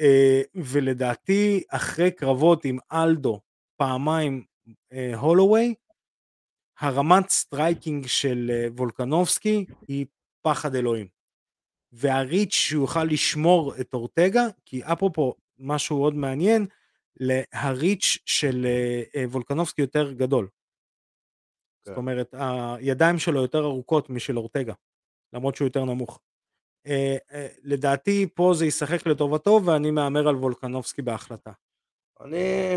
אה, ולדעתי אחרי קרבות עם אלדו פעמיים הולווי, הרמת striking של אה, וולקנובסקי היא פחד אלוהים. וה-reach שהוא יוכל לשמור את אורטגה, כי אפרופו משהו עוד מעניין, להריץ' של אה, אה, וולקנובסקי יותר גדול. זאת כן. אומרת, הידיים שלו יותר ארוכות משל אורטגה, למרות שהוא יותר נמוך. אה, אה, לדעתי פה זה ישחק לטובתו ואני מהמר על וולקנובסקי בהחלטה. אני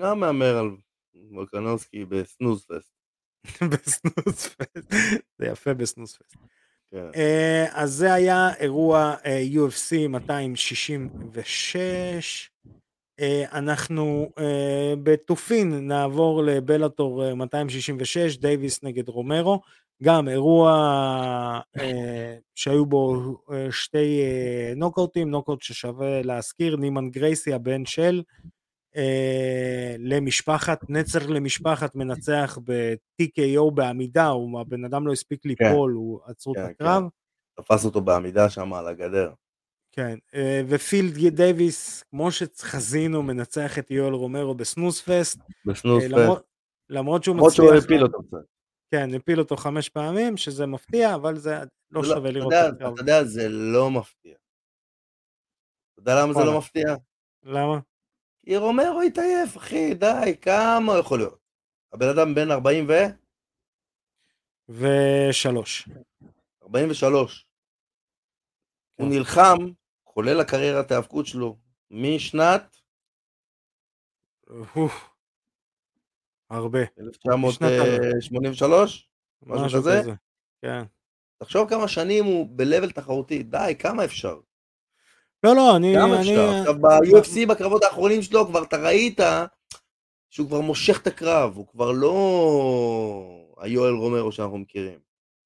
גם מהמר על וולקנובסקי בסנוז פסט. בסנוס פסט, זה יפה בסנוס פסט. כן. אה, אז זה היה אירוע אה, UFC 266. אה, אנחנו אה, בתופין נעבור לבלאטור אה, 266, דייוויס נגד רומרו. גם אירוע אה, שהיו בו אה, שתי אה, נוקאוטים, נוקאוט ששווה להזכיר, נימן גרייסי הבן של, אה, למשפחת, נצר למשפחת מנצח ב-TKO בעמידה, הוא, הבן אדם לא הספיק ליפול, הוא עצרו כן, את הקרב. תפס אותו בעמידה שם על הגדר. כן, אה, ופילד דייוויס, כמו שחזינו, מנצח את יואל רומרו בסנוס פסט, בסנוז אה, פסט. למרות, למרות שהוא למרות שהוא מצליח, הפיל אותו קצת. כן, הפיל אותו חמש פעמים, שזה מפתיע, אבל זה לא זה שווה לראות את הקרב. אתה יודע, זה לא מפתיע. אתה יודע למה זה. לא מפתיע? למה? כי רומרו התעייף, אחי, די, כמה יכול להיות? הבן אדם בן 40 ו... ושלוש. 43. הוא כן. נלחם, כולל הקריירת ההיאבקות שלו, משנת. הרבה, 1983? משהו כזה? כן. תחשוב כמה שנים הוא ב-level תחרותי, די, כמה אפשר? לא, לא, אני... כמה אפשר? עכשיו ב-UFC בקרבות האחרונים שלו כבר אתה ראית שהוא כבר מושך את הקרב, הוא כבר לא היואל רומרו שאנחנו מכירים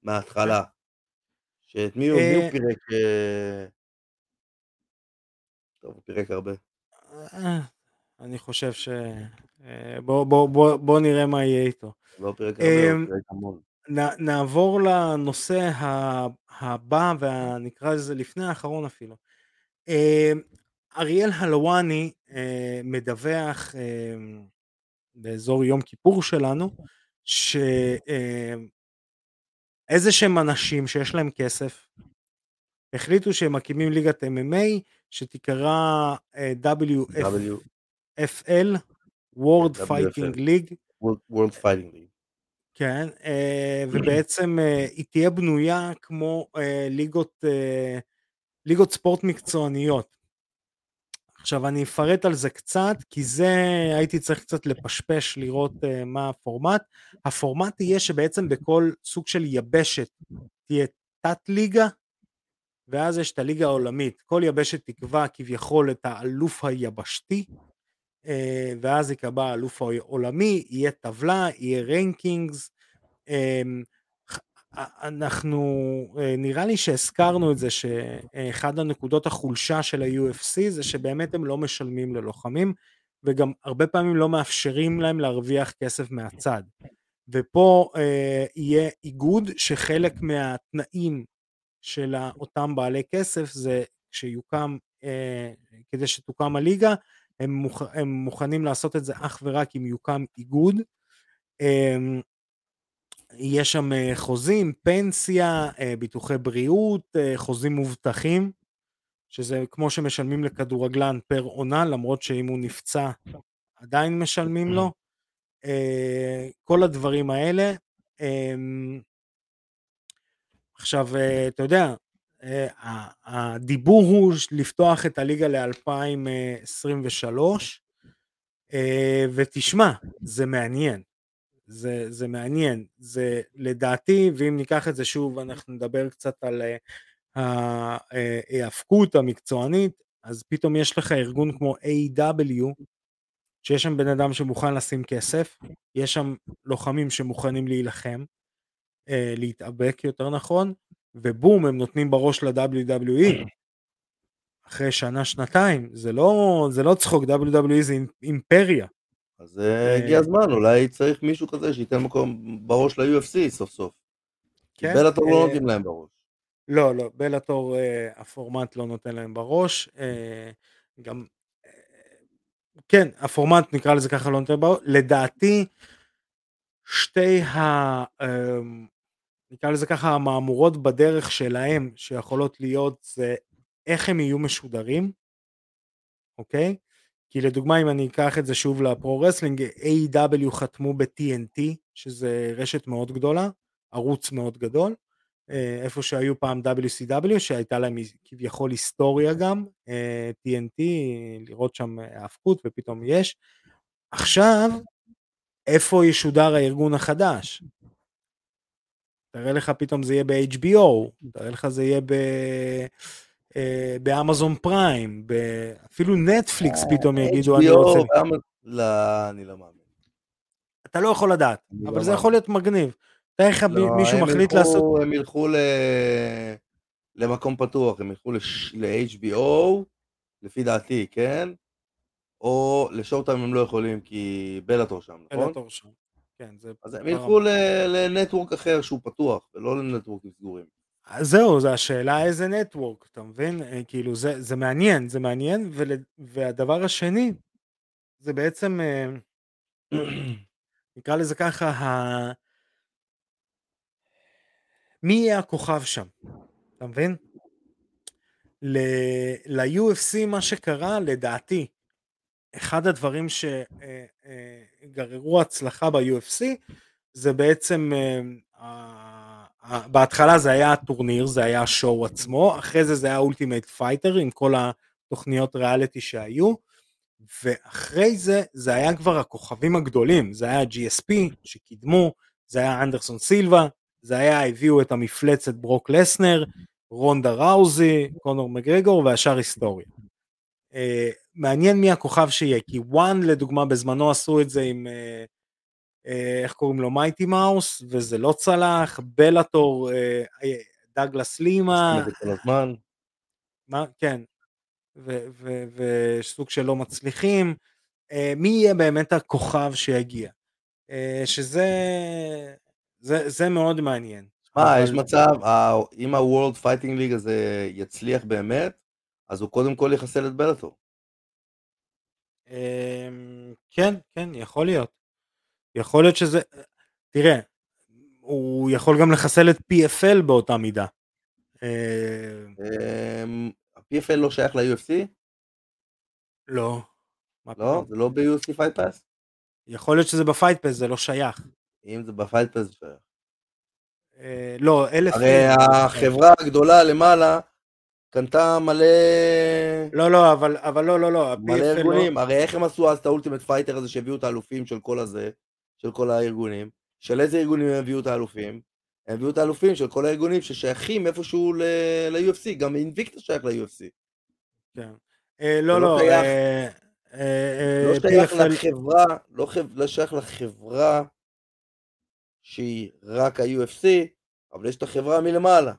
מההתחלה. שאת מי הוא אה, פירק? טוב, הוא פירק הרבה. אה, אני חושב ש... אה, בוא, בוא, בוא, בוא נראה מה יהיה איתו. לא פירק הרבה, הוא אמ, פירק המון. נעבור לנושא הבא, ונקרא לזה לפני האחרון אפילו. אה, אריאל הלואני אה, מדווח אה, באזור יום כיפור שלנו, שאיזה שהם אנשים שיש להם כסף, החליטו שהם מקימים ליגת MMA שתיקרא אה, WFL, World. Fighting League, World- Fighting League. כן, אה, ובעצם אה, היא תהיה בנויה כמו ליגות, ליגות ספורט מקצועניות. עכשיו אני אפרט על זה קצת, כי זה הייתי צריך קצת לפשפש לראות אה, מה הפורמט. הפורמט יהיה שבעצם בכל סוג של יבשת תהיה תת ליגה, ואז יש את הליגה העולמית. כל יבשת תקבע כביכול את האלוף היבשתי, אה, ואז יקבע האלוף העולמי, יהיה טבלה, יהיה רנקינגס. אמ, ח- אנחנו, אה, נראה לי שהזכרנו את זה שאחד הנקודות החולשה של ה-UFC זה שבאמת הם לא משלמים ללוחמים, וגם הרבה פעמים לא מאפשרים להם להרוויח כסף מהצד. ופה אה, יהיה איגוד שחלק מהתנאים של אותם בעלי כסף זה שיוקם, אה, כדי שתוקם הליגה, הם, מוכ... הם מוכנים לעשות את זה אך ורק אם יוקם איגוד. אה, יש שם אה, חוזים, פנסיה, אה, ביטוחי בריאות, אה, חוזים מובטחים, שזה כמו שמשלמים לכדורגלן פר עונה, למרות שאם הוא נפצע עדיין משלמים לו. אה, כל הדברים האלה. עכשיו, אה, אתה יודע, אה, הדיבור הוא לפתוח את הליגה ל-2023, אה, ותשמע, זה מעניין. זה, זה מעניין. זה לדעתי, ואם ניקח את זה שוב, אנחנו נדבר קצת על ההיאבקות המקצוענית, אז פתאום יש לך ארגון כמו A.W, שיש שם בן אדם שמוכן לשים כסף, יש שם לוחמים שמוכנים להילחם, אה, להתאבק יותר נכון, ובום, הם נותנים בראש ל-WWE. אחרי שנה, שנתיים, זה לא, זה לא צחוק, WWE זה אימ- אימפריה. אז אה, הגיע הזמן, אולי צריך מישהו כזה שייתן מקום בראש ל-UFC סוף סוף. כי כן? בלאטור לא אה, נותנים להם בראש. לא, לא, בלאטור אה, הפורמט לא נותן להם בראש. אה, גם, אה, כן, הפורמט נקרא לזה ככה לא נותן בראש. לדעתי, שתי ה... נקרא לזה ככה המהמורות בדרך שלהם שיכולות להיות זה איך הם יהיו משודרים, אוקיי? כי לדוגמה אם אני אקח את זה שוב ל-pro wrestling, AEW חתמו ב-TNT, שזה רשת מאוד גדולה, ערוץ מאוד גדול, אה, איפה שהיו פעם WCW, שהייתה להם כביכול היסטוריה גם, TNT, אה, לראות שם האבקות ופתאום יש. עכשיו, איפה ישודר הארגון החדש? תראה לך פתאום זה יהיה ב-HBO, תראה לך זה יהיה ב... אה, באמזון פריים, אפילו נטפליקס פתאום יגידו אני רוצה... לא, אני לא מאמין. אתה לא יכול לדעת, אבל לא זה יכול להיות מגניב. תאר לך לא, מישהו מחליט לעשות... הם ילכו. למקום פתוח, הם ילכו. ל-HBO, לפי דעתי, כן? או לשורטיים הם לא יכולים, כי בלאטור שם, נכון? בלאטור שם, כן. זה אז הם ילכו לנטוורק אחר שהוא פתוח, ולא לנטוורקים סגורים. זהו, זו השאלה איזה נטוורק, אתה מבין? אה, כאילו זה, זה מעניין, זה מעניין, ול... והדבר השני, זה בעצם, אה, נקרא לזה ככה, ה... מי יהיה הכוכב שם, אתה מבין? ל-UFC מה שקרה לדעתי, אחד הדברים שגררו הצלחה ב-UFC זה בעצם, בהתחלה זה היה הטורניר, זה היה השואו עצמו, אחרי זה זה היה Ultimate Fighter עם כל התוכניות ריאליטי שהיו, ואחרי זה זה היה כבר הכוכבים הגדולים, זה היה GSP שקידמו, זה היה אנדרסון סילבה, זה היה, הביאו את המפלצת ברוק לסנר, רונדה ראוזי, קונור מגרגור והשאר היסטוריה. Uh, מעניין מי הכוכב שיהיה, כי וואן לדוגמה בזמנו עשו את זה עם, uh, uh, איך קוראים לו, מייטי מאוס, וזה לא צלח, בלאטור, דאגלס לימה. מה? כן. וסוג של לא מצליחים. מי יהיה באמת הכוכב שיגיע? שזה זה, זה מאוד מעניין. מה. יש מצב, אם ה-World Fighting League הזה יצליח באמת, אז הוא קודם כל יחסל את בלאטור. אמ, כן, כן, יכול להיות. יכול להיות שזה... תראה, הוא יכול גם לחסל את PFL באותה מידה. אמ, ה-PFL לא שייך ל-UFC? לא. לא? זה לא ב-UFC Fight Pass? יכול להיות שזה ב-Fight Pass, זה לא שייך. אם זה ב-Fight Pass זה שייך. אה, לא, אלף... הרי החברה הגדולה למעלה קנתה מלא... לא, לא, אבל, אבל לא, לא, לא. מלא לא- ארגונים, לא... הרי איך הם עשו אז את ה-Ultimate Fighter הזה שהביאו את האלופים של כל הזה, של כל הארגונים? של איזה ארגונים הם הביאו את האלופים? הם הביאו את האלופים של כל הארגונים ששייכים איפשהו ל-UFC, גם אינביקטה שייך ל-UFC. כן. אה, לא, לא. אה, אה, לא שייך לחברה, לא, לא שייך לחברה שהיא רק ה-UFC, אבל יש את החברה מלמעלה.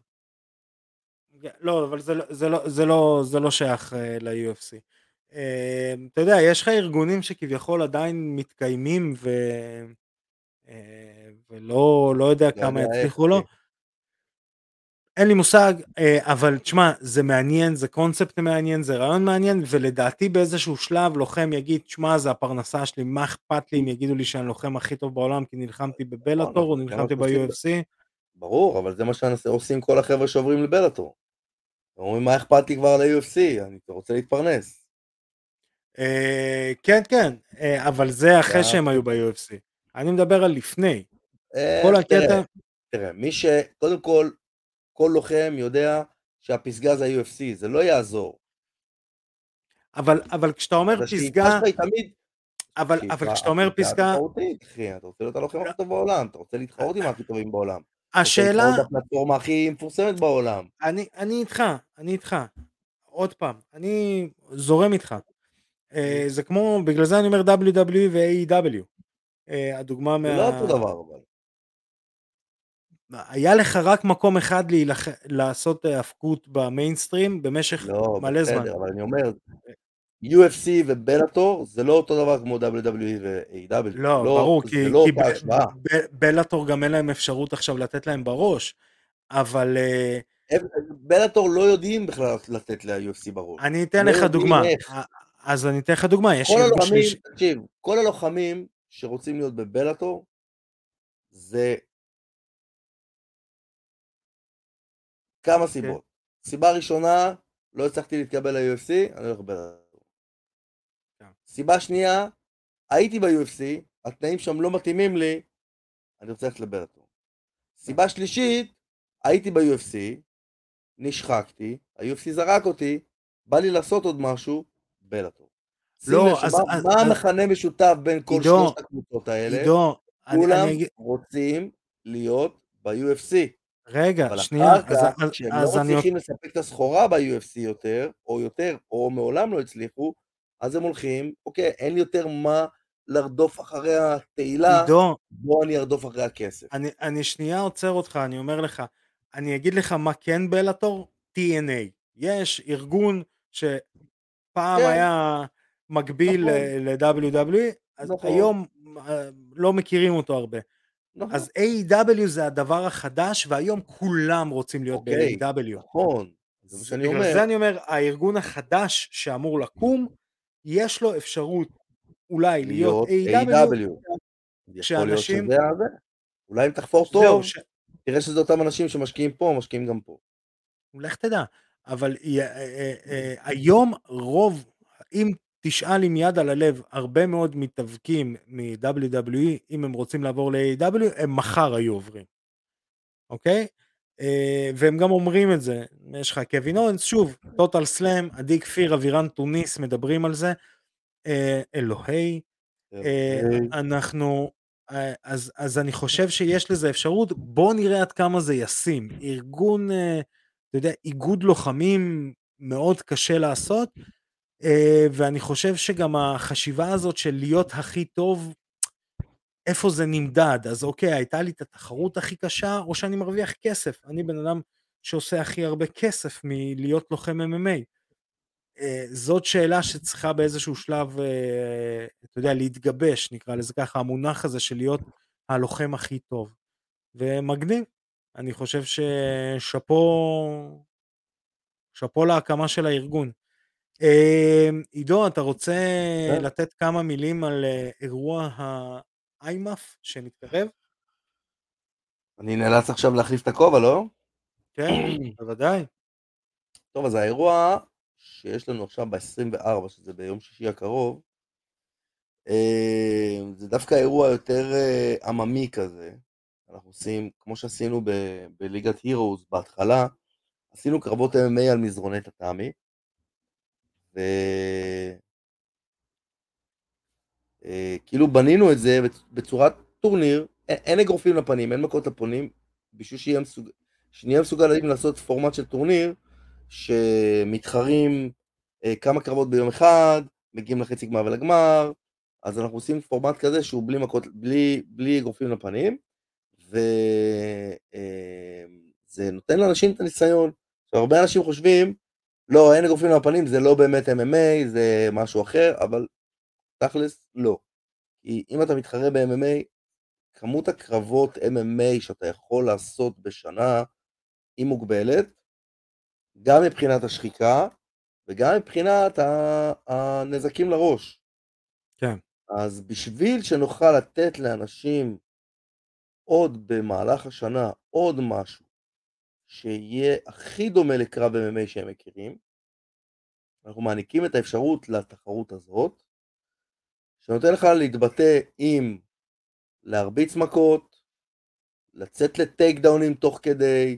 כן, לא, אבל זה, לא, זה, לא, זה, לא, זה לא שייך uh, ל-UFC. Uh, אתה יודע, יש לך ארגונים שכביכול עדיין מתקיימים ו... uh, ולא לא יודע כמה יצליחו לו. אין לי מושג, אה, אבל תשמע, זה מעניין, זה קונספט מעניין, זה רעיון מעניין, ולדעתי באיזשהו שלב לוחם יגיד, תשמע, זה הפרנסה שלי, מה אכפת לי אם יגידו לי שאני לוחם הכי טוב בעולם כי נלחמתי בבלאטור או נלחמתי ב-UFC? ברור, אבל זה מה שעושים כל החבר'ה שעוברים לבלאטור. אומרים, מה אכפת לי כבר ל-UFC, אני רוצה להתפרנס. אה, כן, כן, אה, אבל זה אחרי שהם היו ב-UFC. אני מדבר על לפני. כל הקטע... תראה, מי ש... קודם כל, כל לוחם יודע שהפסגה זה ה-UFC, זה לא יעזור. אבל, אבל כשאתה אומר פסגה... תמיד... אבל, אבל כשאתה אומר פסגה... אתה רוצה להיות הלוחם הכי טוב בעולם, אתה רוצה להתחרות עם הכי טובים בעולם. השאלה... להתחרות בפלטפורמה הכי מפורסמת בעולם. אני, אני איתך, אני איתך. עוד פעם, אני זורם איתך. אה, זה כמו, בגלל זה אני אומר WWE ו-AEW. אה, הדוגמה מה... זה לא אותו דבר אבל. היה לך רק מקום אחד להילח... לעשות האבקות במיינסטרים במשך לא, מלא בסדר, זמן. אבל אני אומר, UFC ובלאטור זה לא אותו דבר כמו WWE ו-AW. לא, לא, ברור, כי, לא כי ב- ב- בלאטור גם אין להם אפשרות עכשיו לתת להם בראש, אבל... אה, בלאטור לא יודעים בכלל לתת ל-UFC בראש. אני אתן לא לך דוגמה. אז אני אתן לך דוגמה. יש כל הלוחמים, תקשיב, כל הלוחמים שרוצים להיות בבלאטור, זה כמה אוקיי. סיבות. סיבה ראשונה, לא הצלחתי להתקבל ל-UFC, אני הולך בלטור. סיבה שנייה, הייתי ב-UFC, התנאים שם לא מתאימים לי, אני רוצה ללכת לבלטור. סיבה שלישית, הייתי ב-UFC, נשחקתי, ה-UFC זרק אותי, בא לי לעשות עוד משהו, בלטור. שים לא, אז- שמה- אז- מה אז- המכנה משותף בין כל עידו, שלושת הקבוצות האלה? עידו, כולם אני רוצים להיות ב-UFC. רגע, אבל שנייה, אחר אז, כך, אז, כשהם אז לא אני, מצליחים לספק את הסחורה ב-UFC יותר, או יותר, או מעולם לא הצליחו, אז הם הולכים, אוקיי, אין יותר מה לרדוף אחרי התהילה, עידו, בוא אני ארדוף אחרי הכסף. אני, אני שנייה עוצר אותך, אני אומר לך, אני אגיד לך מה כן בלאטור, TNA. יש ארגון שפעם כן. היה מקביל נכון. ל-WWE, אז נכון. היום אה, לא מכירים אותו הרבה. נכון, אז A.W. זה הדבר החדש, והיום כולם רוצים להיות אוקיי, ב-A.W. נכון, זה מה שאני בגלל אומר. זה אני אומר, הארגון החדש שאמור לקום, יש לו אפשרות אולי להיות A.W. יכול להיות שאנשים- שזה הזה. אולי אם תחפור טוב, ש... תראה שזה אותם אנשים שמשקיעים פה, משקיעים גם פה. לך תדע, אבל אה, אה, אה, היום רוב, אם תשאל עם יד על הלב, הרבה מאוד מתאבקים מ-WWE, אם הם רוצים לעבור ל-AW, הם מחר היו עוברים, אוקיי? אה, והם גם אומרים את זה, יש לך קווין אורנס, שוב, טוטל סלאם, עדי כפיר, אבירן טוניס, מדברים על זה, אה, אלוהי, אה. אנחנו, אה, אז, אז אני חושב שיש לזה אפשרות, בוא נראה עד כמה זה ישים. ארגון, אה, אתה יודע, איגוד לוחמים מאוד קשה לעשות, אה, ואני חושב שגם החשיבה הזאת של להיות הכי טוב, איפה זה נמדד? אז אוקיי, הייתה לי את התחרות הכי קשה, או שאני מרוויח כסף. אני בן אדם שעושה הכי הרבה כסף מלהיות לוחם MMA. אה, זאת שאלה שצריכה באיזשהו שלב, אה, אתה יודע, להתגבש, נקרא לזה ככה, המונח הזה של להיות הלוחם הכי טוב. ומגניב. אני חושב ששאפו, שאפו להקמה של הארגון. אה, עידו, אתה רוצה כן. לתת כמה מילים על אירוע ה-IMAF שמתקרב? אני נאלץ עכשיו להחליף את הכובע, לא? כן, בוודאי. טוב, אז האירוע שיש לנו עכשיו ב-24, שזה ביום שישי הקרוב, אה, זה דווקא אירוע יותר אה, עממי כזה. אנחנו עושים, כמו שעשינו ב- בליגת הירוז בהתחלה, עשינו קרבות MMA על מזרוני טאטאמי. אה, כאילו בנינו את זה בצ- בצורת טורניר, אין, אגרופים לפנים, אין מכות לפנים, בשביל שיהיה מסוג... שנהיה מסוגלים לעשות פורמט של טורניר, שמתחרים אה, כמה קרבות ביום אחד, מגיעים לחצי גמר ולגמר, אז אנחנו עושים פורמט כזה שהוא בלי מכות, בלי, בלי אגרופים לפנים, וזה נותן לאנשים את הניסיון. עכשיו, הרבה אנשים חושבים, לא, אין אגרופים לפנים, זה לא באמת MMA, זה משהו אחר, אבל תכלס, לא. כי אם אתה מתחרה ב-MMA, כמות הקרבות MMA שאתה יכול לעשות בשנה היא מוגבלת, גם מבחינת השחיקה וגם מבחינת הנזקים לראש. כן. אז בשביל שנוכל לתת לאנשים עוד במהלך השנה עוד משהו שיהיה הכי דומה לקרב MMA שהם מכירים, אנחנו מעניקים את האפשרות לתחרות הזאת, שנותן לך להתבטא עם להרביץ מכות, לצאת לטייק דאונים תוך כדי,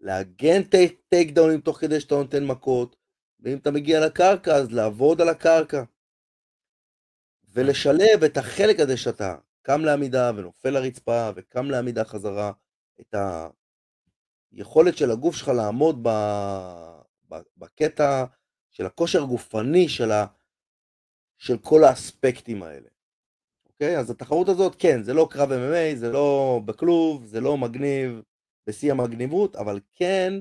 להגן טייק, טייק דאונים תוך כדי שאתה נותן מכות, ואם אתה מגיע לקרקע אז לעבוד על הקרקע. ולשלב את החלק הזה שאתה קם לעמידה ונופל לרצפה וקם לעמידה חזרה, את היכולת של הגוף שלך לעמוד ב, בקטע של הכושר הגופני של, ה, של כל האספקטים האלה. אוקיי? אז התחרות הזאת, כן, זה לא קרב MMA, זה לא בכלוב, זה לא מגניב בשיא המגניבות, אבל כן,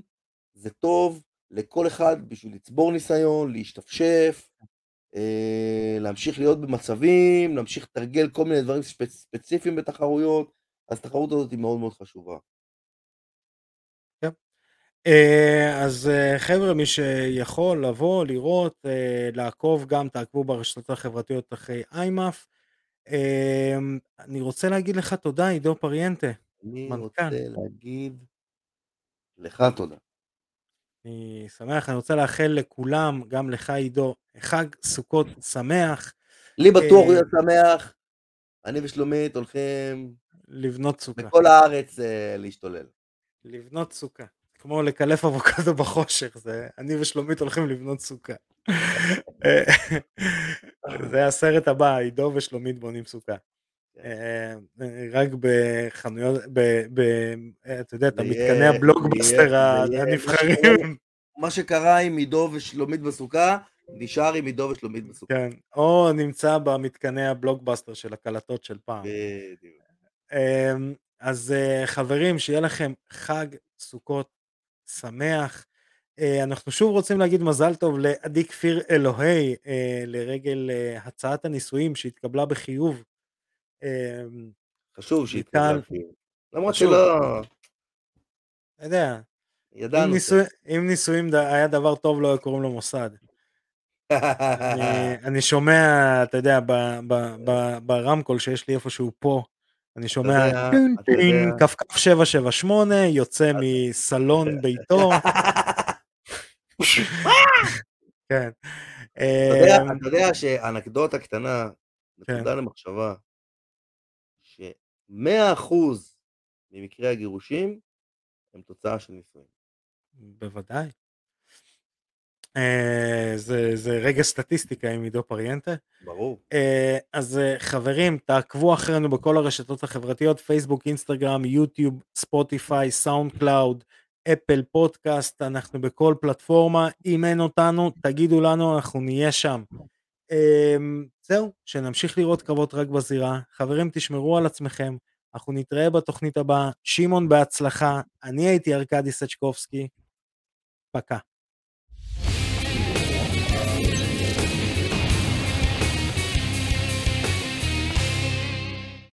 זה טוב לכל אחד בשביל לצבור ניסיון, להשתפשף, אה, להמשיך להיות במצבים, להמשיך לתרגל כל מיני דברים ספצ... ספציפיים בתחרויות, אז התחרות הזאת היא מאוד מאוד חשובה. אה, אז אה, חבר'ה, מי שיכול לבוא, לראות, אה, לעקוב, גם תעקבו ברשתות החברתיות אחרי איימאף. אני רוצה להגיד לך תודה, עידו פריאנטה. אני מנכ"ל. רוצה להגיד לך תודה. אני שמח, אני רוצה לאחל לכולם, גם לך עידו, חג סוכות שמח, לי בטוח הוא יהיה שמח, אני ושלומית הולכים לבנות סוכה. בכל הארץ אה, להשתולל. לבנות סוכה. כמו לקלף אבוקדו בחושך, זה אני ושלומית הולכים לבנות סוכה. אה, זה הסרט הבא, עידו ושלומית בונים סוכה. אה, רק בחנויות, ב- אתה יודע, את המתקני הבלוקבאסטר הנבחרים. מה שקרה עם עידו ושלומית בסוכה, נשאר עם עידו ושלומית בסוכה. כן, או נמצא במתקני הבלוקבאסטר של הקלטות של פעם. בדיוק. אמ, אז אה, חברים, שיהיה לכם חג סוכות שמח. אה, אנחנו שוב רוצים להגיד מזל טוב לעדי כפיר אלוהי אה, לרגל אה, הצעת הנישואים שהתקבלה בחיוב. חשוב מכאן- שיתקבל חיוב. למרות. שלא, אתה יודע, אם, ידענו. אם נישואים היה דבר טוב לא היו קוראים לו מוסד. אני, אני שומע, אתה יודע, ב- ב- ב- ברמקול שיש לי איפשהו פה, אני שומע כפכף 778, יוצא מסלון ביתו. כן. אתה יודע- אמ, שאנקדוטה קטנה, כן. נקודה למחשבה, ש-100% ממקרי הגירושים הם תוצאה של נישואים. בוודאי. אה, זה, זה רגע סטטיסטיקה עם עידו פריאנטה. ברור. אה, אז אה, חברים, תעקבו אחרינו בכל הרשתות החברתיות, פייסבוק, אינסטגרם, יוטיוב, ספוטיפיי, סאונד קלאוד, אפל פודקאסט, אנחנו בכל פלטפורמה. אם אין אותנו, תגידו לנו, אנחנו נהיה שם. אה, זהו, שנמשיך לראות קרבות רק בזירה. חברים, תשמרו על עצמכם, אנחנו נתראה בתוכנית הבאה. שמעון, בהצלחה. אני הייתי ארכדי סצ'קובסקי. פקה.